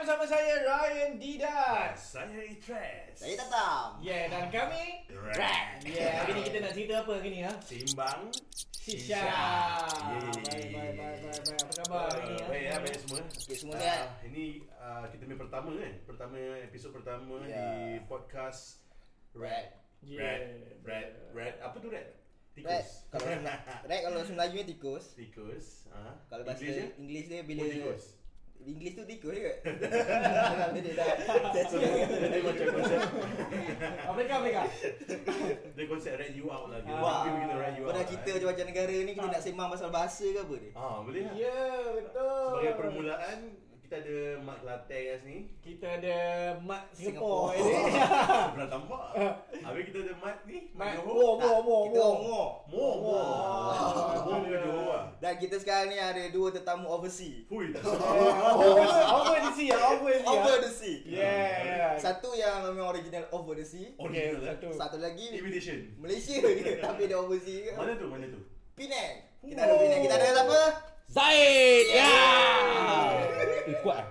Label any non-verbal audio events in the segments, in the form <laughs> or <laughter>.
bersama saya Ryan Didas. Saya Itres. Saya Tatam. Ya, yeah, dan kami Rat. Ya, yeah, hari ni kita nak cerita apa hari ni ha? Simbang. Shisha. Yeay. Baik, baik, baik, baik, baik. Apa khabar hari ni? Uh, ha? baik ya, baik semua. Okey, semua Ah, sihat? Ini uh, kita punya pertama kan? Pertama episod pertama Ya. di podcast Rat. Yeah. Rat. Rat. Rat. Apa tu rat? Rat. Tikus. Kalau <laughs> Rat kalau bahasa Melayu ni tikus. Tikus. Ah. Kalau bahasa English dia? English dia bila Oh, tikus. English tu tikus ke? Kalau <laughs> dia dah Dia macam konsep Afrika, Afrika. Dia konsep rat you out lah Kita Ah. kita you out Pada kita eh. macam-macam negara ni kita nak sembang pasal bahasa ke apa ni? Ah, boleh lah Ya, betul. Sebagai permulaan Kita ada Mat Kelantan kat sini Kita ada Mat Singapore. Ini. <laughs> Pernah <laughs> tampak Habis kita ada Mat ni Mat Johor Mo, Mo, Mo, Kita Mo. Mo. Mo Mo Ah. Mo lah Dan kita sekarang ni ada dua tetamu overseas. Hui <laughs> Over the sea, over the sea. Over the sea. Yeah. Satu yang memang original over the sea. Okay, Original, eh? satu. Satu lagi Imitation Malaysia tapi dia overseas ke. Mana tu mana tu Penang. Kita ada Penang. Kita ada siapa? Zaid! Ya! Eh, kuat ah.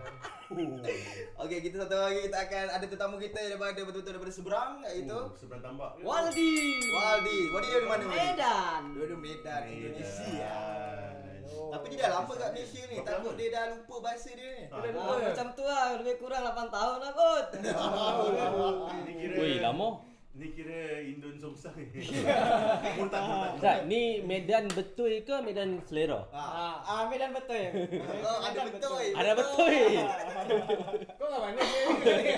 <laughs> Okey, kita satu lagi kita akan ada tetamu kita daripada betul-betul daripada seberang iaitu Oh, Seberang tambak? Waldi! Waldi. Waldi dia dari mana? Medan! Dia dari Medan, Indonesia. Oh. Tapi dia dah lama kat Malaysia ni. Takut dia dah lupa bahasa dia ni. Ah, Kita Ah, lupa. macam tu lah, lebih kurang 8 tahun lah kot. <laughs> Woi, lama. Ni kira Indon Songsang <laughs> Murtad murtad Zat, ni Medan betul ke Medan selera? Ah. Ah, ah, Medan betul. <laughs> Oh, ada betul. Ada betul. Kau kat mana?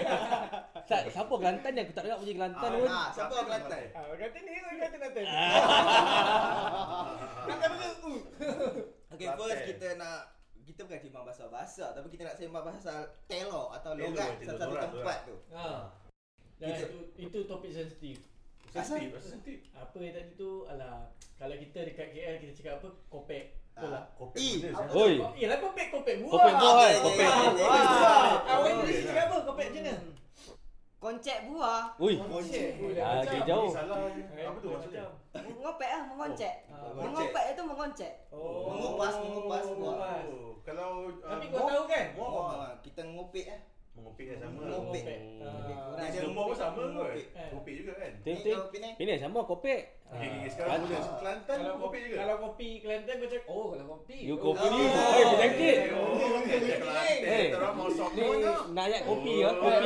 <laughs> Zat, siapa Kelantan ni? Aku tak dengar bunyi Kelantan pun. Ah, siapa orang Kelantan? Ah, kata ni, kata Nathan. Ah. Kata betul. Uh. Okey, Kelantan. first kita nak kita bukan sembang pasal bahasa tapi kita nak sembang pasal telo atau logat telo, satu lorat, tempat lorat. tu. Ah. Dan Kita- itu, itu topik sensitif. Sensitif Rasa sensitif Apa yang tadi tu alah kalau kita dekat KL kita cakap apa? Kopek. Lah. Apa siapa? Oi. Yalah kopek kopek buah. Kopek buah, Ah, eh, kopek. Ah, awak Oh, okey, cakap apa? Kopek macam mana? Koncek buah. Ui. Koncek. Ah, dia jauh. Ni Salah Apa tu Eh, maksudnya? macam. Mengopek lah, mengoncek. Ah, Mengopek itu mengoncek. Oh. Mengupas, mengupas buah. Mengupas. Oh, Kalau uh, Tapi kau mo- tahu kan? mo- Oh, ah, kita ngopek eh. Mengopik kan sama Mengopik. Ah. Dia ada Singapore pun sama kot Mengopik. Eh. Kopik juga kan Ni kau Penang. Ini sama kopek. Okay, okay, sekarang Ah. mula Kelantan Kalau kopik kopi juga Kalau kopi Kelantan kau cakap oh kalau kopi. You kopi. Oh. Oi, penyakit. Oh, okay, Kelantan Eh, Terang mau Ni nak ayat kopi ke? Oh. Kopi.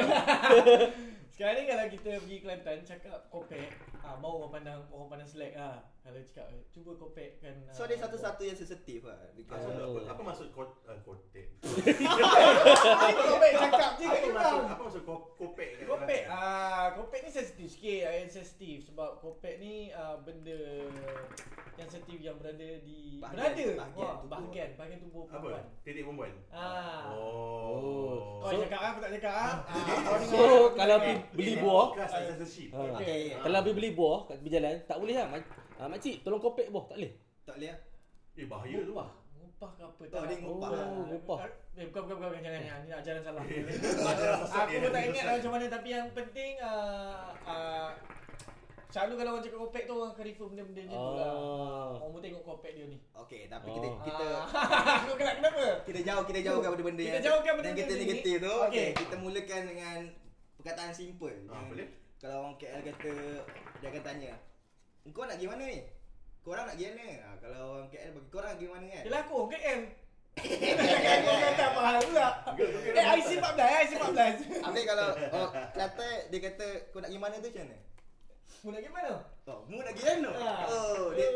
<laughs> Sekarang ni kalau kita pergi Kelantan cakap kopek, ah mau orang pandang orang pandang selek ah. Kalau cakap eh, cuba kopekkan. So dia satu-satu yang sensitif lah. Dekat Oh. apa? Apa maksud kot uh, kotek? <laughs> Apa kopek cakap je Apa kat maksud apa maksud ko- kopek? kat Kopek ah kopek ni sensitif sikit, ayat sensitif sebab kopek ni ah, benda yang sensitif yang berada di Bahagian- berada bahagian Wah, tubuh. bahagian bahagian tubuh Apa? perempuan. Titik perempuan? Ah. Oh. Kau So- cakap ah, aku tak cakap ah. <laughs> Ah, kau dengar, So, aku kalau dengar. pi- beli Ini buah. podcast censorship. Ah. Okey. Kalau habis beli buah kat tepi jalan, tak boleh lah. Ah, makcik, tolong kopek buah. Tak boleh. Tak boleh lah. Eh bahaya tu. Ngupah. Ngupah ke apa Oh, dia ngupah. Oh, ngupah. Eh, bukan, bukan, bukan, jangan, jangan. Ni nak jalan salah. Sesat Aku <laughs> pun tak ingat lah macam mana tapi yang penting uh, uh, Selalu kalau orang cakap kopek tu orang akan refer benda-benda macam tu lah Ah. Orang pun tengok kopek dia ni Okey, tapi Oh. kita kita Ah, <laughs> Aku kenapa kenapa? kita jauh kita jauhkan benda-benda Kita yang jauhkan benda-benda yang kita ni. negatif tu. Okey. Okey, kita mulakan dengan perkataan simple. Ah, Yang boleh? Kalau orang KL kata dia akan tanya, "Kau nak pergi mana ni?" Korang nak pergi mana? Ha, kalau orang KL bagi korang nak pergi mana kan? Yelah aku orang KL Kau <laughs> kata mahal pula Eh IC 14 IC 14 Habis kalau oh, kata dia kata kau nak pergi mana tu macam mana? Mu nak pergi mana? Oh, mu nak pergi mana? Ah. Oh,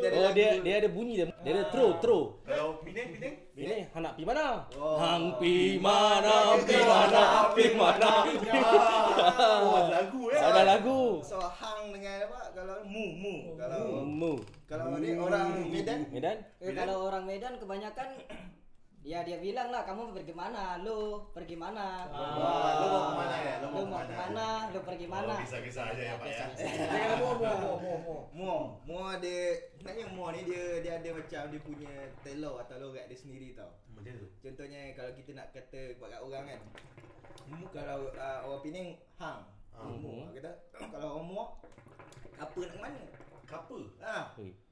ada Oh, dia dia ada bunyi dia. Dia ada Ah. throw, throw. Kalau Penang, Penang? Ini hang nak pi mana? Oh. Hang pi mana? Pi mana? Pi mana? <laughs> Oh, lagu eh. Ada lagu. So hang dengan apa? Kalau mu mu. Kalau Mu. kalau ni orang Medan Medan? Eh, kalau orang Medan kebanyakan Ya dia bilang lah kamu pergi mana, lu pergi mana, Wah, lo mau kemana ya? Lo lu mau mau kemana? kemana, lu pergi mana. Oh, kisah-kisah aja ya, Pak ya. Mu mu mu mu Mo, Mo ada sebenarnya Mo ni dia dia ada macam dia punya telur atau logat dia sendiri tau. Macam tu. Contohnya kalau kita nak kata buat kat orang kan. Mu kalau uh, orang Penang hang. Ah. Mu kata <clears throat> kalau orang Mo apa nak ke mana? Kapa? Ha.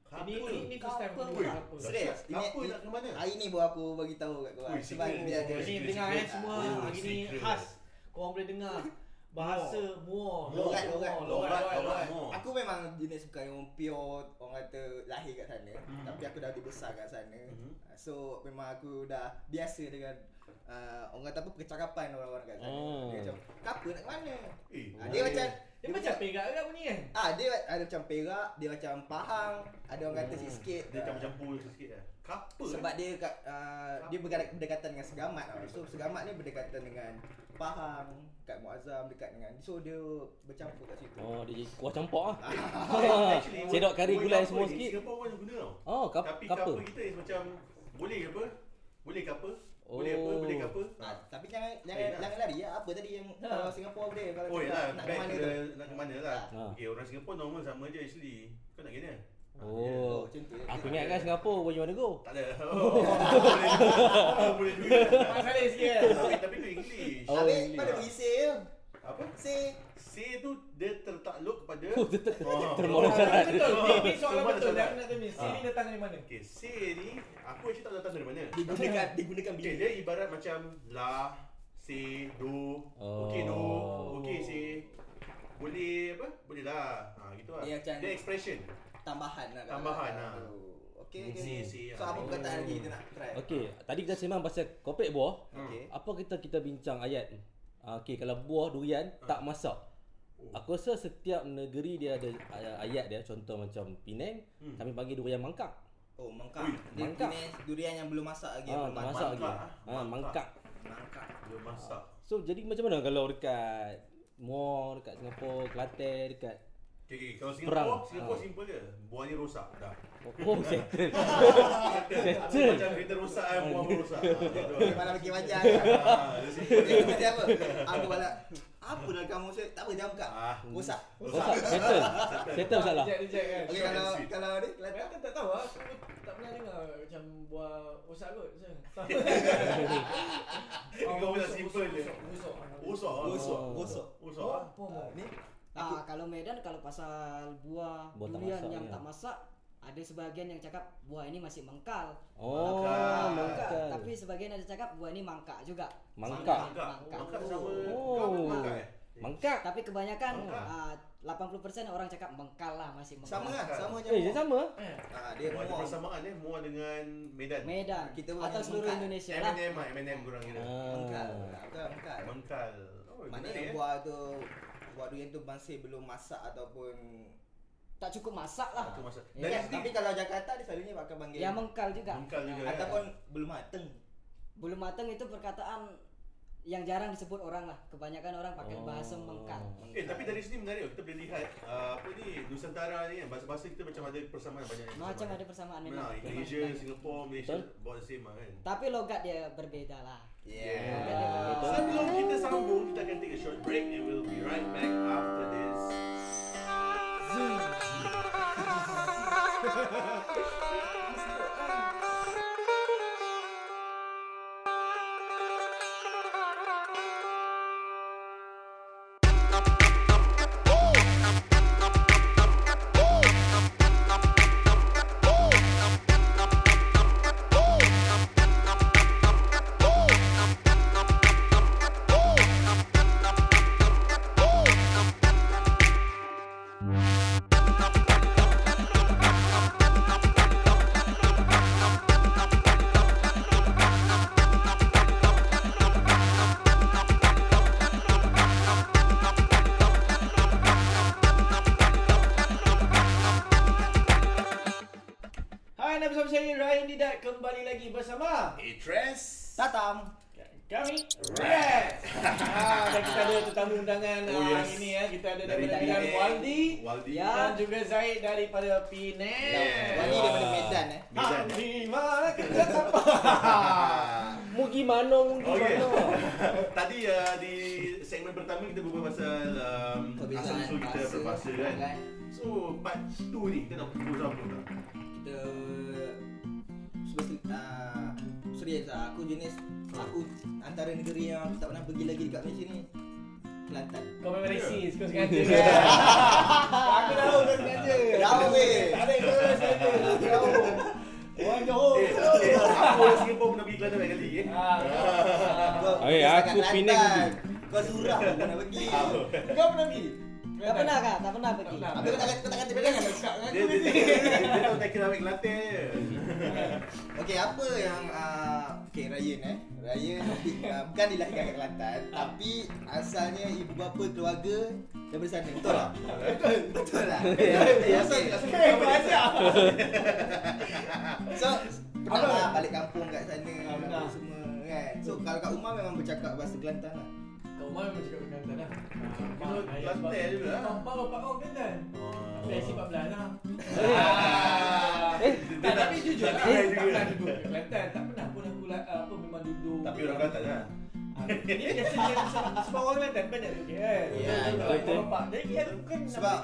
Ini ini ini first time aku. Serius? Ini- nak ke mana? Hari ni baru aku bagi tahu kat kau. Sebab secret. dia ada. Ini dengar eh semua. Hari ni khas. Korang boleh dengar. Bahasa muar. Lorat, lorat. Lorat. Aku memang jenis bukan yang pure orang kata lahir kat sana Hmm. Tapi aku dah dibesar kat sana Mhm. So memang aku dah biasa dengan uh, Orang kata apa percakapan orang-orang kat sana Oh. Dia macam Kapa nak ke mana? Eh, Ah, dia macam Dia macam perak ke ni kan? Ah dia ada macam Perak, dia macam Pahang, ada orang kata sikit-sikit. Dia ah, campur-campur sikit lah. Kapal. sebab dia kat, uh, dia berdekat- berdekatan dengan Segamat tau. So Segamat ni berdekatan dengan Pahang, kat Muazzam dekat dengan so dia bercampur kat situ. Oh, dia jadi kuah campak ah. <laughs> <laughs> Cedok kari gulai semua sikit. Singapore pun guna tau. Oh, kap Tapi kapal. kapal kita is macam boleh apa? Boleh ke apa? Boleh apa? Oh. Boleh ke apa? Ah, tapi jangan jangan Eh, dah. jangan lari ya. Apa tadi yang Ha. kalau Singapura boleh kalau Oh yalah, nak ke mana ke tu? nak ke mana lah. Ha. Okay, orang Singapore normal sama je actually. Kau nak gini? Oh. macam tu. Aku ingat kan Singapura you wanna go? Tak ada. <laughs> Oh, boleh juga. <laughs> Boleh. Masalah sikit? Tapi tapi tu English. Oh, Habis English. pada pergi say je. Apa? Say Say tu dia tertakluk kepada Oh, ter- ter- Oh. <laughs> termoral Betul, sangat. betul. Ni, ni soalan betul. Aku nak tanya. Ah. Sini datang dari mana? Okay, say ni aku actually tak tahu datang dari mana. digunakan digunakan Okay, bila. dia ibarat macam la, say, do, okay do, Oh. okay say. Boleh apa? Boleh lah. Ha, gitu lah. Dia macam- Dia expression. tambahan lah. Tambahan lah. Okey okey. Si, okey. si, So ah. apa perkataan lagi kita nak try? Okey, tadi kita sembang pasal kopek buah. Okey. Apa kita kita bincang ayat ni? Ah, Okey, kalau buah durian tak masak. Oh. Aku rasa setiap negeri dia ada ah, ayat dia. Contoh macam Penang, Hmm. kami panggil durian mangkak. Oh, mangkak. Ui, Dia mangkak. jenis durian yang belum masak lagi, Ah, belum masak lagi. Mangkak, Ah, ah. mangkak. Mangkak. Belum masak. So jadi macam mana kalau dekat Muar, dekat Singapura, Kelantan, dekat Okay, okay. Kalau Perang. Singapore, Singapore Ah. simple je. Buah ni rosak. Dah. Oh, settle. Aku <laughs> Settle. macam kereta rosak kan, buah pun rosak. <laughs> <laughs> Ah, malah fikir macam. Ah, dia simple. Dia macam apa? Aku malah apa dah kamu saya tak apa jam kak. Ah. Rosak. Rosak, settle. Settle masalah. Kan? Okey and kalau kalau ni Aku tak, tak tahu lah. Aku tak pernah dengar macam buah rosak kot. Kau pun dah simple je. Busuk. Rosak ah. Gosok, Oh. gosok. Rosak Oh, ah. mau? Ah, kalau Medan kalau pasal buah, Buah tak durian masak yang ni, tak masak, ada sebahagian yang cakap buah ini masih mengkal. Oh, mangkak. Tapi sebagian ada cakap buah ini mangkak juga. Mangkak. Mangkak. Mangkak. Mangkak sama. Oh. Kau pun mangkak eh? Tapi kebanyakan ah, 80% orang cakap mengkal lah masih mengkal. sama lah, sama macam. Eh, dia sama. Eh, Ah, dia Oh, ada muar. persamaan eh, dengan Medan. Medan Kita atau seluruh mengkal. Indonesia lah. M&M lah, M&M kurang kira. Mengkal. Ah. Mengkal. Mengkal. Oh, Mana yang eh. buah tu buah durian tu masih belum masak ataupun Tak cukup masak lah. Itu masa. Ya, Dari Ya, sini tapi kalau Jakarta dia selalunya pakai panggil Ya mengkal juga. Mengkal juga. eh. ataupun belum mateng. Belum matang itu perkataan yang jarang disebut orang lah. Kebanyakan orang pakai bahasa Oh. mengkal. Eh tapi dari sini menarik kita boleh lihat uh, apa ni Nusantara ni kan bahasa-bahasa kita macam ada persamaan banyak yang Macam persamaan. ada persamaan Nah, memang. Indonesia, Memang. Singapore, Malaysia about the same lah kan. Tapi logat dia berbeda lah. Yeah. Betul. Sebelum kita sambung, kita akan take a short break and we'll be right back kembali lagi bersama Tres. Tatam. kami Red. <laughs> ah, dan kita ada tetamu undangan Oh, oh, yes. yes. ini ya. Kita ada Dari daripada Waldi Waldi. Ya. dan juga Zaid daripada Penang. Yeah. Wali daripada Medan eh. Medan. Ah, di mana kita <laughs> tanpa. <laughs> Mu gimana, mu Okay. gimana. Tadi uh, di segmen pertama kita berbual pasal um, Perbezaan asal-usul kita bahasa, berbahasa kan. kan. So part 2 ni kita nak propose apa tak? Kita uh, serius lah. Aku jenis aku antara negeri yang aku tak pernah pergi lagi dekat Malaysia ni. Kelantan. Kau memang racist, kau sengaja kan? <laughs> Aku tahu kau sengaja. Jauh, weh. Tak ada kau sengaja. Jauh. Orang Johor. Eh, aku orang Singapura pernah pergi Kelantan banyak kali eh. Ah, aku Penang Kelantan. Kau surah kau nak pergi. Kau pernah pergi? Tak pernah kak? Tak pernah pergi. pernah. Habis kau tak kata kau tak kata Dia tahu tak kira ambil Kelantan je. <laughs> Okey, apa yang uh, okey Ryan eh. Ryan uh, bukan dilahirkan kat Kelantan, tapi asalnya ibu bapa keluarga daripada sana. Betul tak? Betul. Betul lah. Asal asal Eh, kau ajak. So bercakap bahasa Kelantan lah. Kau Umar memang cakap Kelantan lah. Kena Kelantan juga lah. Bapak bapak kau Kelantan. PSC 14 lah. Eh, Tak, tapi jujur lah. Eh, Tak pernah duduk kat Kelantan. Tak pernah pun aku apa memang duduk. Tapi orang Kelantan lah. Dia se- sebab orang Kelantan banyak duduk KL. Ya, Betul, betul. Jadi aku kan nak Sebab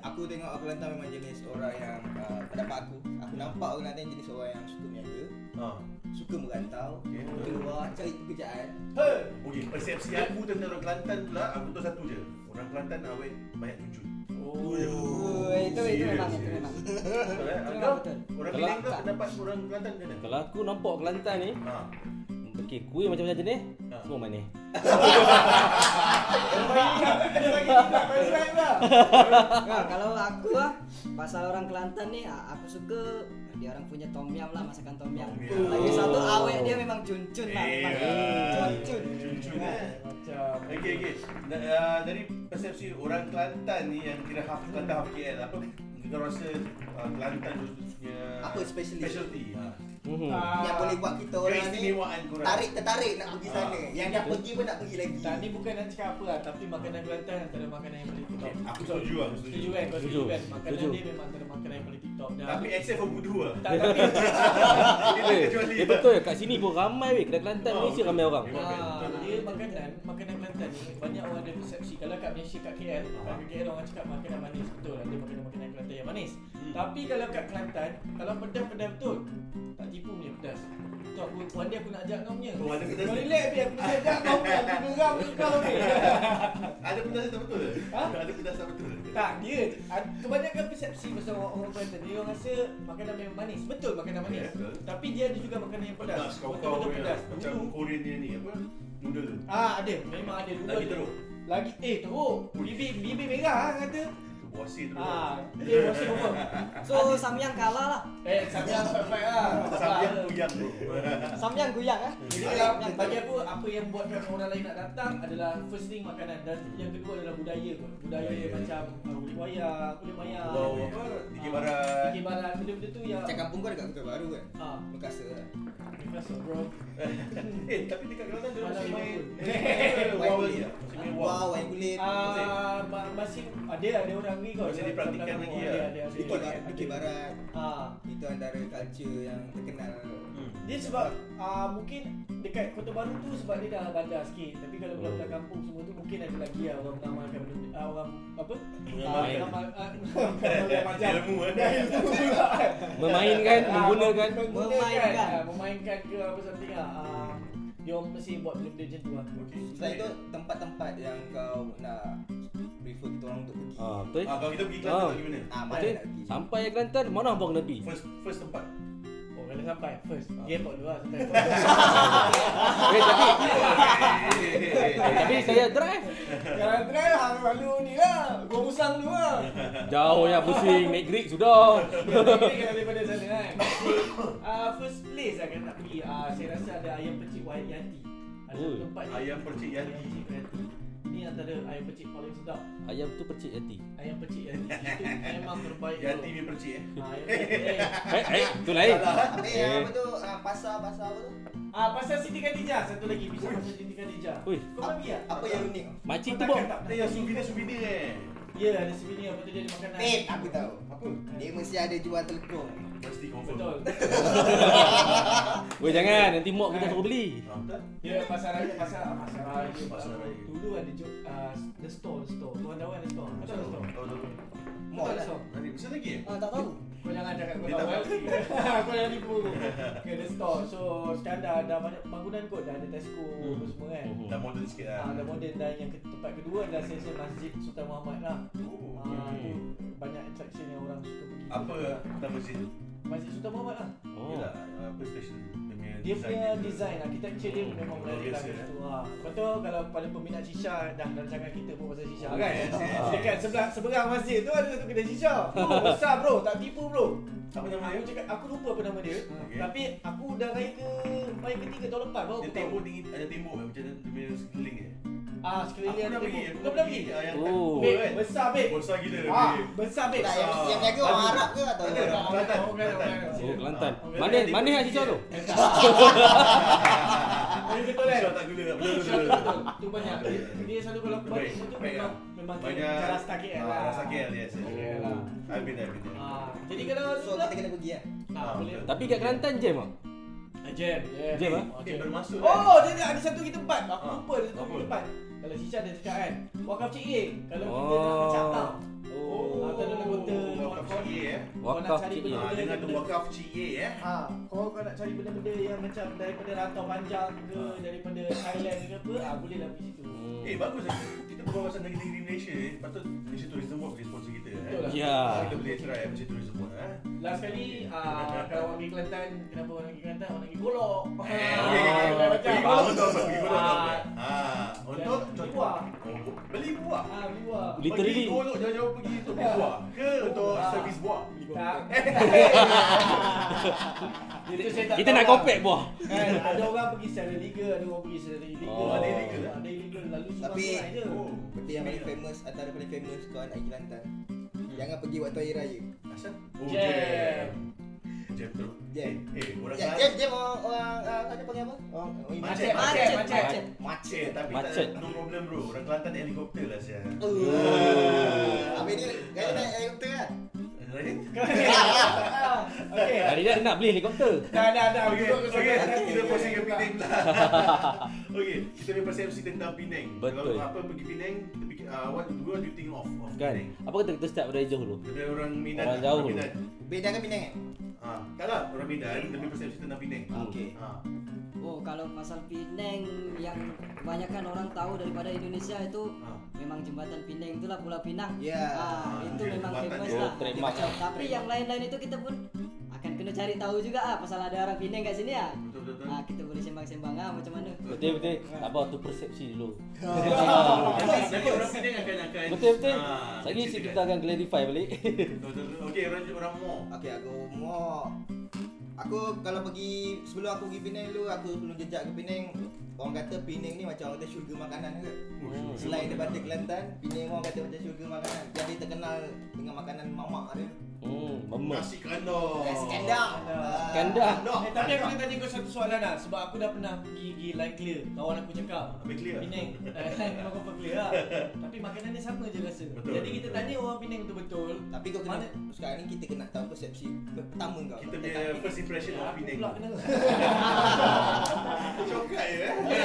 aku tengok orang Kelantan memang jenis orang yang uh, pendapat aku. Aku nampak orang Kelantan jenis orang yang suka berniaga, Ha. suka merantau, Okey. keluar cari pekerjaan. He. Okey, persepsi aku tentang orang Kelantan pula aku tahu satu je. Orang Kelantan awet banyak cucu. Oh. Oh, itu itu memang itu memang. Orang Kalau- Penang kau pendapat orang Kelantan mana? Kalau aku nampak Kelantan ni, Ha. Okey, kuih macam-macam jenis, Ha. semua manis. Lah. Nah, kalau aku ah pasal orang Kelantan ni ah, aku suka dia orang punya tom yum lah masakan tom yum. Yum. Lagi satu awet dia memang cun-cun lah. Memang cun-cun. Cucu eh. Macam. Okey okey. Da- uh, dari persepsi orang Kelantan ni yang kira half Kelantan half KL apa kau rasa uh, Kelantan punya Apa specialty? specialty ha. Mhm. Ah, Yang boleh buat kita orang ni tarik tertarik nak pergi sana. Ah. Yang dah pergi pun nak pergi lagi. Tak, ni bukan nak cakap apa lah Tapi makanan Kelantan antara makanan yang paling Okay, aku setuju lah, aku setuju. Setuju kan, kau setuju kan Makanan dia memang antara makanan yang paling tip top Tapi except for budu lah. Tak, tapi <laughs> Eh, kecuali. eh betul ya kat sini pun ramai weh kedai Kelantan Oh, Malaysia ramai orang. Ah, dia makanan, makanan Kelantan ni banyak orang ada persepsi kalau kat Malaysia kat KL, kat KL orang cakap makanan manis betul ada makanan-makanan Kelantan yang manis. Hmm. Tapi kalau kat Kelantan, kalau pedas pedas betul. Tak tipu punya pedas. Aku one day aku nak ajak kau punya. Oh, ada pedas Kau ni? relax aku nak ajak kau punya. Aku geram ke kau ni. <laughs> Ada pedas tak betul? Ha? Ada pedas tak betul? Tak, dia kebanyakan persepsi pasal orang, orang Kelantan dia orang rasa makanan memang manis. Betul makanan manis. Betul. Tapi dia ada juga makanan yang pedas. Pedas kau kau Betul-betul pedas. Macam Korean ni ni apa? Noodle. Ah ada, memang ada. Lagi teruk. Lagi eh teruk. Bibir bibir merah ah, kata. Bosi tu. Ah, dia masih confirm. So Samyang kalah lah. Eh, sampai sampai ah. Sambiang tuyang bro. Samyang guyang ah. Jadi kalau bagi aku apa yang buatkan orang lain nak datang adalah first thing makanan dan yang kedua adalah budaya kot. Budaya Budaya. macam kulit wayang, kulit mayang. Pulau apa? Dikir Barat. Dikir Barat benda-benda tu yang Macam kampung kau dekat Kota Baru kan? ah, Mekasa lah. Nikasa bro. <laughs> Eh, tapi dekat Kelantan dia masih main. Liverpool. Wow lagi tak? Masih main wow. Wow, wayang kulit. Ah, ma- masih ada ada orang ni kot. Masih dipraktikkan lagi ada, lah. Ada, ada, ada. Barat. Ah, Itu antara culture yang terkenal. Hmm. Dia sebab uh, mungkin dekat Kota Baru tu sebab dia dah bandar sikit. Tapi kalau Oh. belah-belah kampung semua tu mungkin ada lagi lah orang mengamalkan benda uh, orang apa? Mengamalkan. Uh, <laughs> mengamalkan macam Ilmu, eh. <laughs> Pula. Memainkan, Ah, menggunakan. Memainkan. ah, memainkan ke apa something ah. Uh, dia orang mesti buat benda-benda macam tu lah. Okey. Selain itu tempat-tempat yang kau nak prefer kita orang untuk pergi. Ah, betul. Ah, kalau kita pergi Kelantan Ah. pergi mana? Ah, mana Betul. nak pergi? Sampai Kelantan mana abang nak pergi? First first tempat. Oh, kena sampai first. Dia airport dulu lah sampai. <laughs> Eh tapi <laughs> tapi saya drive. Jangan try lah lalu ni lah. Gua musang dulu lah. Jauh ya pusing naik Greek sudah. Kan daripada sana kan. Uh, first place akan nak pergi. Uh, saya rasa ada ayam pecik Wahid Yanti. Ada tempat. Ayam percik Yanti. Ini antara ayam pecik paling sedap. Ayam tu percik hati. Ayam pecik Yanti itu <laughs> memang terbaik. Yanti punya percik eh. Ah, ayam <laughs> pecik. Eh. Eh tu lain. Yang Eh. apa tu? ah, Pasar-pasar apa tu? Ah, pasal Siti Khadijah satu lagi. Bisa pasal Siti Khadijah. Kau pergi tak? Apa yang unik? Makcik Kau tu takkan tak Ada yang pergi? souvenir-souvenir eh. Ya, ada souvenir apa tu dia ada makanan. Eh, aku tahu. Apa? Dia mesti ada jual telekong. Mesti confirm. Betul. Weh jangan nanti mak kita suruh beli. Betul? Ya, pasar raya, pasar pasar raya. Pasar raya. Dulu ada jo, uh, the store, the store. Tuan tahu kan the store? Betul the store. Tahu tahu. The lah. store. Bisa lagi? Ah tak tahu. Dia tahu tak pasti. Kau jangan tipu ada store So sekarang dah, dah banyak bangunan kot Dah ada Tesco apa semua kan Mhm. Dah modern sikit lah. Ah, dah moden dan yang ke, tempat kedua adalah sesi Masjid Sultan Muhammad lah. Oh, Ah, okay. tu banyak attraction yang orang suka pergi. Apa nama masjid tu? Masjid Sultan Muhammad lah. Oh. Yelah, apa special dia punya Dia punya design architecture dia Hmm, memang luar menarik lah situ. Ha. Lepas tu kalau pada peminat shisha dah rancangan kita pun pasal shisha kan. yes. <laughs> Dekat sebelah seberang masjid tu ada satu kedai shisha. Oh, besar bro, tak tipu bro. Apa nama Aku dia? cakap aku lupa apa nama dia. Okay. Tapi aku dah raya ke raya ketiga tahun lepas baru Dia aku tembok tinggi, ada tembok eh, macam dia punya sekeliling eh. Ah, sekeliling pernah ada pergi, aku Kau pernah pergi? ah, yang Oh. oh. Babe, kan. besar babe. Besar gila. Ah, besar babe. Tak, yang, Ah. yang niaga orang. Arab ke atau orang Kelantan, Kelantan. Kelantan. Oh, Kelantan. Okay. Mana mana yang Cica tu? Ini betul kan? Besar tak gula. Betul betul. Tu banyak. Dia, dia selalu kalau situ baik memang lah. memang Banyak cara rasa KL lah. Ah, Rasa KL yes. yes. KL lah. I've been there, I've been there. Ah, jadi kalau So tu lah. kita kena pergi lah Ah, boleh. Tapi kat Kelantan jam ah. Ah, Jam, jam. Jam, ah? Okay, bermasuk Oh, dia ada, ada satu kita tempat. Aku Ah, lupa ada satu apa? kita tempat. Kalau Shisha dia cakap kan, wakaf cik A. Kalau kita nak macam tau. Oh, Ah, tadi nak kota, wakaf kau- CA eh. Kau nak Wakaf cari cik A. benda-benda Ah, dengan tu benda- wakaf CA eh. Ha, kau kau nak cari benda-benda yang macam daripada rantau panjang ke daripada Thailand ke apa, ah boleh lah pergi situ. Eh bagus eh. Kita berbual pasal negeri-negeri Malaysia eh. Patut Malaysia Tourism Board boleh sponsor kita eh. Betul lah. Ya. Kita boleh try Malaysia Tourism Board eh. Last kali ah kalau orang pergi Kelantan, kenapa orang pergi Kelantan? Orang pergi golok. Eh, Ah, okey, okey, okey. macam Pergi golok? Pergi golok? Ah, Ah, untuk beli buah. Oh, beli buah. Ah, beli buah. Literally. Pergi golok jauh-jauh pergi untuk beli buah ke untuk Ah. servis buah? Kita nak lah. compare buah. Kan, ada orang pergi secara legal, ada orang pergi secara illegal. Oh, ada illegal, eh? Ada illegal lalu Tapi- seorang je. Oh, Benda yang paling famous Antara paling famous Kau nak pergi Kelantan Jangan pergi waktu hari raya Asal? Oh, Jam. jam. Teruk. Jam. Eh, eh, orang Jam, jam, jam orang, uh, Ada panggil apa? Orang, orang Macet, macet, macet. Macet Eh, tapi Macet. tak no problem bro. Orang Kelantan helikopter lah sia. Uh. Habis ni Gaya naik helikopter kan? Okey. Hari dah nak beli helikopter. Dah dah dah. Okey, duduk ke okey, sana. kita pusing ke Penang pula. Okey, kita punya persepsi tentang Penang. Betul. Kalau apa pergi Penang, kita fikir uh, what what do you think of of Kan? Penang? Apa kata kita start dari jauh dulu? Lebih orang Minang. Orang jauh. Minang. Beda kan Penang eh? Ha, tak lah, orang Minang tapi persepsi tentang Penang. Okey. Ha. Oh kalau pasal Penang yang kebanyakan orang tahu daripada Indonesia itu Ha. memang jembatan Penang itulah Pulau Pinang. Ya. Ah, itu Okey, memang famous lah. Oh. Macam- Tapi yang lain-lain itu kita pun akan kena cari tahu juga ah pasal ada orang Penang kat sini ah. Betul betul. Ah kita boleh sembang-sembang ah macam mana. Betul betul. Tak apa tu persepsi dulu. Nanti nanti orang Penang akan akan Betul betul. Ah, Lagi kita akan clarify balik. Betul betul. Okey, orang orang more. Okey aku mau Aku kalau pergi sebelum aku pergi Penang dulu aku sebelum jejak ke Penang orang kata Penang ni macam orang kata syurga makanan ke. Hmm. Selain daripada Kelantan, Penang orang kata macam syurga makanan. Jadi terkenal dengan makanan mamak dia. Hmm, memek. Nasi kandar. Nasi kandar. Kandar. Eh, tapi aku nak tanya kau satu soalan lah Sebab aku dah pernah pergi, pergi line clear Kawan aku cakap Habis clear? Penang <laughs> eh, Memang kau clear lah Tapi makanan dia sama je rasa Betul, Jadi kita betul. tanya orang Penang betul-betul Tapi kau kena Mana- sekarang ni kita kena tahu persepsi pertama kau. Kita punya first impression Ya, of aku Penang. pula kena <laughs> Cokai eh. Ya,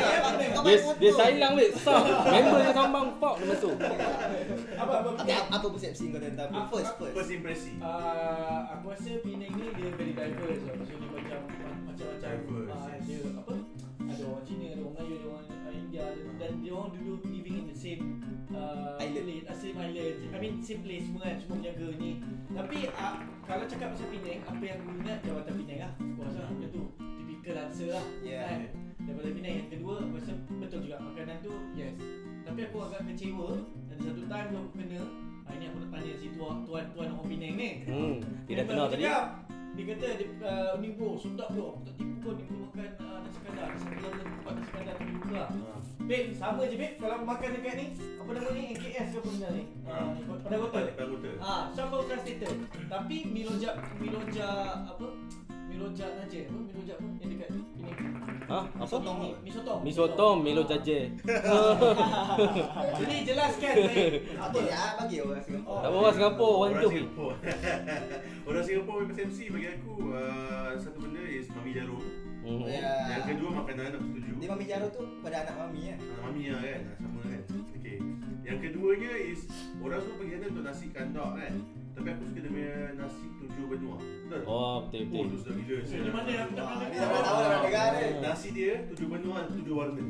Ya, Dia sayang weh. Sah. Member dia sambang fuck dia masuk. Apa apa apa persepsi kau tentang first first. First impression. Uh, aku rasa Penang ni dia very diverse lah. Maksudnya dia macam macam-macam Diverse, ah, yes. dia apa? Ada orang Cina, ada orang Melayu, ada orang uh, India dan, dan dia orang dulu living in the same uh, Island. place, uh, same island. I mean same place semua kan, semua menjaga ni. Tapi uh, kalau cakap pasal Penang, apa yang aku ingat Jawatan Penang lah. Aku rasa benda tu typical answer lah. Yeah. Kan? Daripada Penang yang kedua, aku rasa betul juga makanan tu yes. Tapi aku agak kecewa Ada satu time aku kena Hari ni aku nak tanya si tuan tuan, tuan orang Penang ni Hmm, dia dah Dia kenal tadi. Dia kata dia, uh, ni bro sedap bro Aku tak tipu kau ni bro makan uh, nasi kandar Nasi kandar tempat nasi kandar tu juga Babe sama je babe kalau aku makan dekat ni Apa nama ni NKS ke apa benda ni ni Pada hotel Pada hotel. Ah, so aku translator. Tapi Miloja Miloja apa? Miloja Naje apa? Miloja apa? Yang dekat ini. Ha? Apa? Sotong Mi, mi sotong. Mi sotong, Milo jaje. <laughs> Jadi jelaskan baik. Apa? Ah bagi orang Singapura. Tak apa orang Singapura, orang tu. Singapura. orang Singapura punya persepsi bagi aku uh, satu benda is mami jarum. Hmm. Ya. Yang kedua makanan aku setuju. Dia mami jaro tu pada anak mami ya. Ah, mami lah kan sama kan. Okey. Yang keduanya is orang semua pergi sana untuk nasi kandar kan. Tapi aku suka dia punya nasi tujuh benua. Betul? Oh, betul Oh, betul. tu sudah gila. Di mana aku tak pernah dah pernah tahu dah dengar ni. Nasi dia tujuh benua tujuh warna.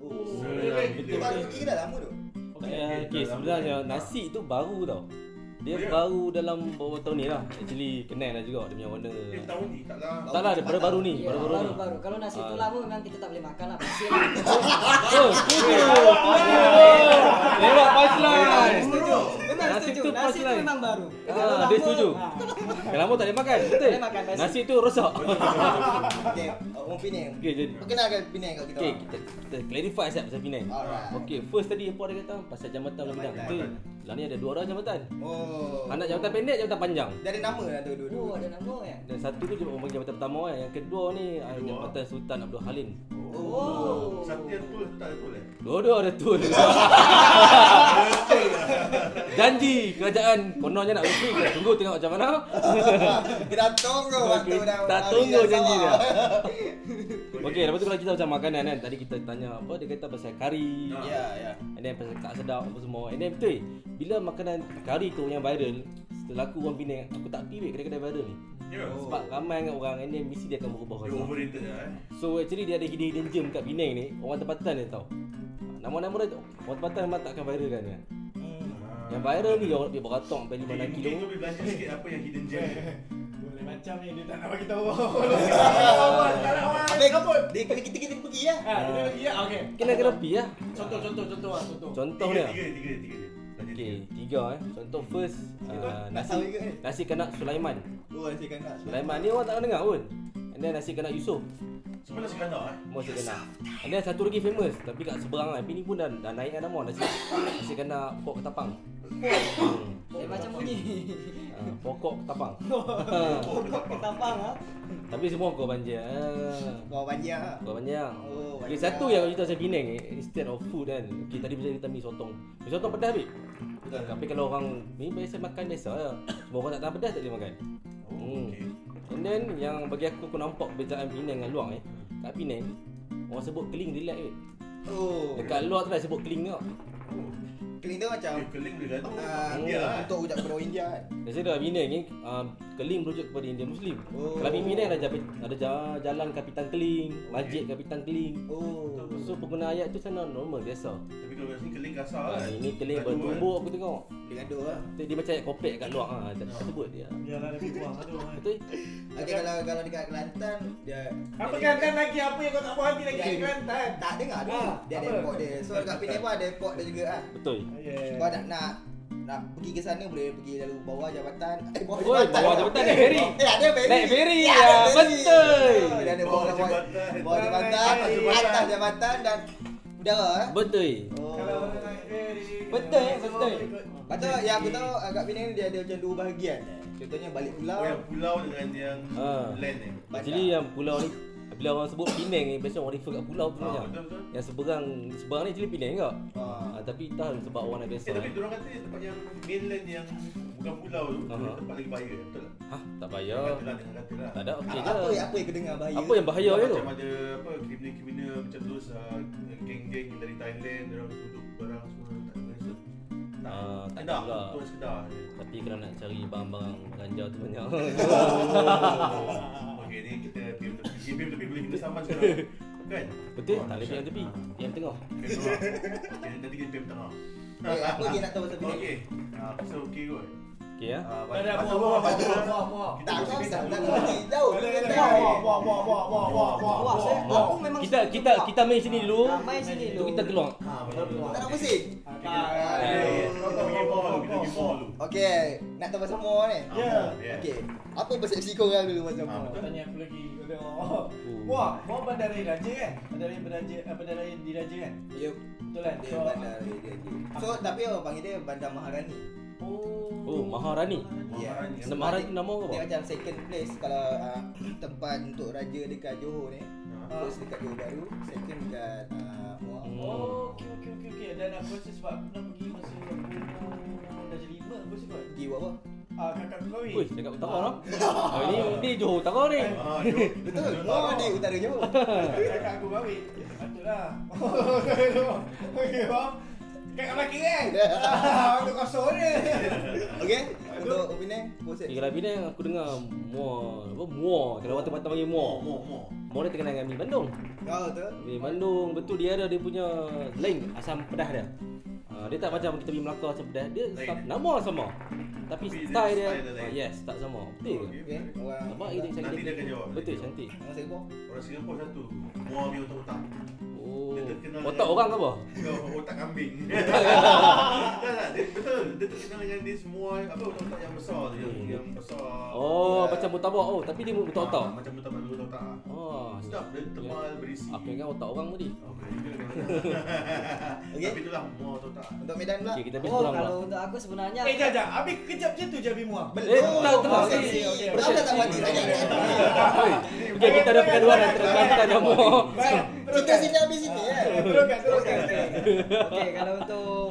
Oh. Sedap Itu gila. baru pergi dah lama tu. Eh, okay, sebenarnya nasi tu baru tau. Dia ya? baru dalam beberapa tahun ni lah. Actually kenal lah juga dia punya warna. Eh, tahun ni tak lah. Tak lah, dia baru-baru ni, Ya, baru-baru ni. baru baru. Kalau nasi tu Ah. lama memang kita tak boleh makan lah. Pasir <laughs> lah. Oh, setuju. Lewat punchline. Setuju. Memang Nasi setuju. tu Nasi tu memang baru. Ah, dia setuju. Yang lama tak boleh makan, betul. Nasi. Tu rosak. <laughs> Okey, orang Penang. Okey, jadi Perkenalkan Penang kat kita. Okay, kita, kita clarify sekejap pasal Penang. Alright. Okay, first tadi apa dia kata pasal jambatan. Betul. Lah ni ada dua orang jambatan. Oh. Anak jambatan pendek, jambatan panjang. Dia ada nama lah tu dulu. Oh, ada nama ya. Dan satu tu dia orang jambatan pertama kan. Yang kedua ni ah, Kedua. jambatan Sultan Abdul Halim. Oh. Satu yang satu tak betul eh? Dua-dua ada tu. Janji kerajaan kononnya nak. Kita tunggu tengok macam mana. <laughs> Kita tunggu waktu dah. Tak tunggu janji dia. Okey, lepas tu kalau kita macam makanan kan. Tadi kita tanya apa dia kata pasal kari. Ah. Ya, ya. And then pasal tak sedap apa semua. And then betul. Bila makanan kari tu yang viral, setelah aku orang Penang, aku tak pergi kedai-kedai viral ni. Ya. Sebab ramai dengan orang and then mesti dia akan berubah Dia overrated lah eh. So actually dia ada hidden hidden gem kat Penang ni. Orang tempatan dia tahu. Nama-nama dia orang tempatan memang tak akan viral kan. Ya. Yang viral ni dia orang dia beratok sampai 5 Mungkin kilo. mungkin kau boleh belanja sikit apa yang hidden gem dia. <laughs> Boleh macam ni dia tak nak bagi tahu. Habis dia kena kita kita pergi lah. Ha, kita lagi ya. Okey. Kena kena pi lah. Contoh contoh contoh ah, contoh. Contoh dia. tiga, tiga, tiga. Okey, tiga. eh. Contoh first uh, nasi nasi kanak Sulaiman. Oh, nasi kanak. Sulaiman ni orang tak pernah dengar pun. And then nasi kanak Yusof. Semua nasi kandar eh. Semua nasi kanak. And then satu lagi famous tapi kat seberang kan. Tapi ni pun dah, dah naik kan nama nasi nasi kanak pokok ketapang. Hmm. Dia macam bunyi. Uh, pokok ketapang. <laughs> Pokok ketapang ah. Tapi semua kau banjir. Ah. Kau lah. Kau banyak. Oh, Okay, satu yang aku cerita pasal Penang ni instead of food kan. Okay, tadi pasal kita mi sotong. Mi sotong pedas habis. Tapi kalau orang ni biasa makan biasa lah. Semua orang tak tahan pedas tak boleh makan. Oh, Hmm. And then yang bagi aku aku nampak perbezaan Penang dengan luar eh. Kat Penang orang sebut keling relax weh. Oh. Dekat luar tu dah sebut keling tau. Keling tu macam Eh, keling boleh gantung. ah, India lah. untuk kepada orang India kan. Biasa dah Penang ni um, keling merujuk kepada India Muslim. Oh. Kalau Penang ada jalan, ada jalan, Kapitan Keling, masjid Kapitan Keling. Oh. So pengguna ayat tu sana normal biasa. Tapi kalau kat sini keling kasar Ah, kan. ini keling bertumbuk aku tengok. Dia gaduh lah. Dia, dia macam ayat kopek kat luar ah. Tak tak sebut dia. Biarlah lebih buang aduh. Betul? Okey kalau kalau dekat Kelantan dia Apa dia- Kelantan lagi apa yang kau tak puas hati lagi Dia- Kelantan? Tak dengar tu. Ah, Dia ada apa? import dia. So dekat Penang pun ada import dia juga kan. Betul. Yeah. Kau nak nak nak pergi ke sana boleh pergi lalu bawah jabatan. Eh bawah Oi, bawah jabatan naik ferry. Eh ada ferry. Naik ferry, Ya, ya, betul. Oh, Dia ada Bawah bawah jabatan. jabatan. Bawah jabatan, Atas jabatan. atas jabatan dan udara eh. Betul. Oh. Kalau orang naik ferry. Betul, eh, betul. Tu yang aku tahu agak Penang ni dia ada macam dua bahagian. Contohnya balik pulau. Oh, yang pulau dengan yang Ah. land ni. Actually yang pulau ni bila orang sebut Penang ni biasa orang refer kat pulau tu Ah, betul. Yang seberang seberang ni actually Penang ke? Ah. Ah, tapi tak sebab orang nak biasa. Eh, tapi diorang kata tempat yang mainland yang bukan pulau tu, Aha. tempat lagi bahaya, betul tak? Hah, tak kata lah, dengan lah. Tak ada okey je. apa apa yang kau dengar bahaya? Apa yang bahaya dia tu? Macam ada apa kriminal-kriminal macam those uh, geng-geng yang dari Thailand, diorang duduk barang semua tak biasa. Ah, tak Kedah, pula. betul sekedar je. Tapi kalau nak cari barang-barang ganja tu banyak. <laughs> <laughs> Okey, ni kita PM tepi. PM tepi boleh kita saman sekarang. <laughs> Kan? Betul? Wah, Tak boleh PM tepi. PM tengah. PM <laughs> tengah. Okey, nanti kita PM tengah. Apa lagi nak tahu pasal Penang? Okey. Ah, pasal okey kot. Okey ya. Ah, Tak ada buah buah buah buah buah. Kita Tak kau tak jauh. Buah buah buah buah buah buah buah. Saya aku memang Kita kita buah. kita main sini dulu. Ah, main sini dulu. kita keluar. Ah, betul. Tak nak pusing. Kita kita pergi kita pergi dulu. Okey, nak tahu pasal mall ni? Ya. Okey. Apa persepsi kau orang dulu pasal mall? betul. Tanya aku lagi. Tengok. Wah, mau bandaraya Raja kan? Bandaraya Beraja, eh, bandaraya Diraja kan? Ya, Betul kan? dia bandar dia. So, tapi orang panggil dia Bandar Maharani. Oh. Oh, Maharani. Ya. Maharani. Sebab Maharani dia- nama apa? Dia macam second place kalau uh, tempat untuk raja dekat Johor ni. Ah. First dekat Johor Baru, second dekat uh, Muar. Oh, okey okey okey okey. Dan aku rasa sebab aku pernah pergi masa aku umur dah jadi lima aku kot. Pergi buat apa? Ah, kakak aku kahwin. Woi, cakap utara lah. Oh, ini <laughs> ni Johor utara ni. Ah. <laughs> Betul. Muar di utara Johor. Kakak aku kahwin. Patutlah. <laughs> Okey, faham? Kat lelaki kan? <laughs> Ah, Untuk kosong ni. Okey, untuk opini Boset. Ni kalau Penang aku dengar muar, apa muar. Kalau orang tempatan panggil muar. Mo, mo. Muar dia terkenal dengan mi Bandung. Kau tu. Mi Bandung betul dia ada dia punya lain asam pedas dia. Uh, dia tak macam kita pergi Melaka asam pedas. Dia sama, nama sama. Tapi dia style dia, style dia ah, yes, tak sama. Betul ke? Okey, orang Nampak ini cantik. Nanti dia akan jawab. Betul cantik. orang Singapura. Orang Singapura satu. Mo punya otak-otak. Oh. Dia terkenal Otak orang ke apa? Otak kambing. tak <laughs> tak, dia, betul. Dia terkenal dengan dia semua apa otak-otak yang besar tu, yang, Hmm. yang besar. Oh, Ya. macam mutabak. Oh, tapi dia otak-otak. Ah, Macam otak baru otak. Oh, Sedap dia tebal berisi. Apa yang otak orang tadi? Kan. Okey. <laughs> Tapi itulah mo otak. Untuk Medan pula. Okey, kita habis Oh, kalau untuk aku sebenarnya Eh, jap, jap. Habis kejap macam tu je Abi Muar. Eh, tak, tak. Dah tak mati. Okey, kita ada pergaduhan antara Kelantan dan. Baik, Kita sini habis sini ya. Teruskan, teruskan. Okey, kalau untuk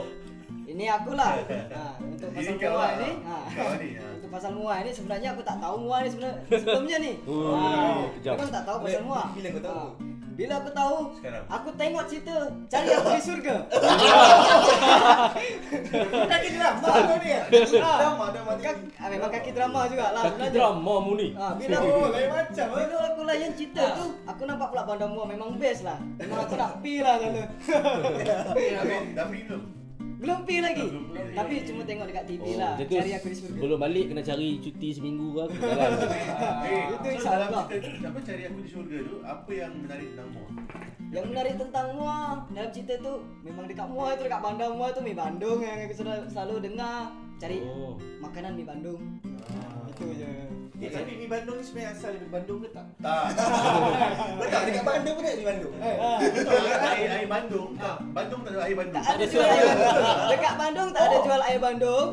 ini aku lah. Ha, untuk pasal muai lah. ni. Ha. Ni. ha. <laughs> Untuk pasal muai ni sebenarnya aku tak tahu muai ni sebenarnya sebelumnya ni. Oh, Ha, kejap. aku kan tak tahu pasal muai. Bila kau tahu? Bila aku tahu, Sekarang. aku tengok cerita cari aku di surga. <laughs> Kaki drama kau ni. Drama. Kak, ah, memang kaki drama juga lah Kaki drama mu ni. Ha, bila <laughs> Oh, lain macam eh. Bila aku layan cerita tu, aku nampak pula bandar muar memang best lah. Memang aku nak pi lah sana. Tapi dah pergi belum? Belum pi lagi. Belum. Tapi cuma tengok dekat TV Oh, lah. tu Cari aku di surga. Sebelum balik kena cari cuti seminggu ke <laughs> aku jalan. Eh, itu so insyaAllah. dalam cerita apa cari aku di syurga tu, apa yang menarik tentang mo? Yang menarik tentang Muar dalam cerita tu memang dekat Muar itu dekat bandar Muar tu mi Bandung yang aku selalu, selalu dengar cari Oh. makanan mi Bandung. Itu je. Eh, tapi mi Bandung ni sebenarnya asal dari Bandung ke tak? Tak. <laughs> Betul dekat Bandung pun ada di Bandung. Eh, Betul, air air Bandung. Tak. Bandung tak ada air Bandung. Tak ada jual air Dekat Bandung tak ada jual air Bandung.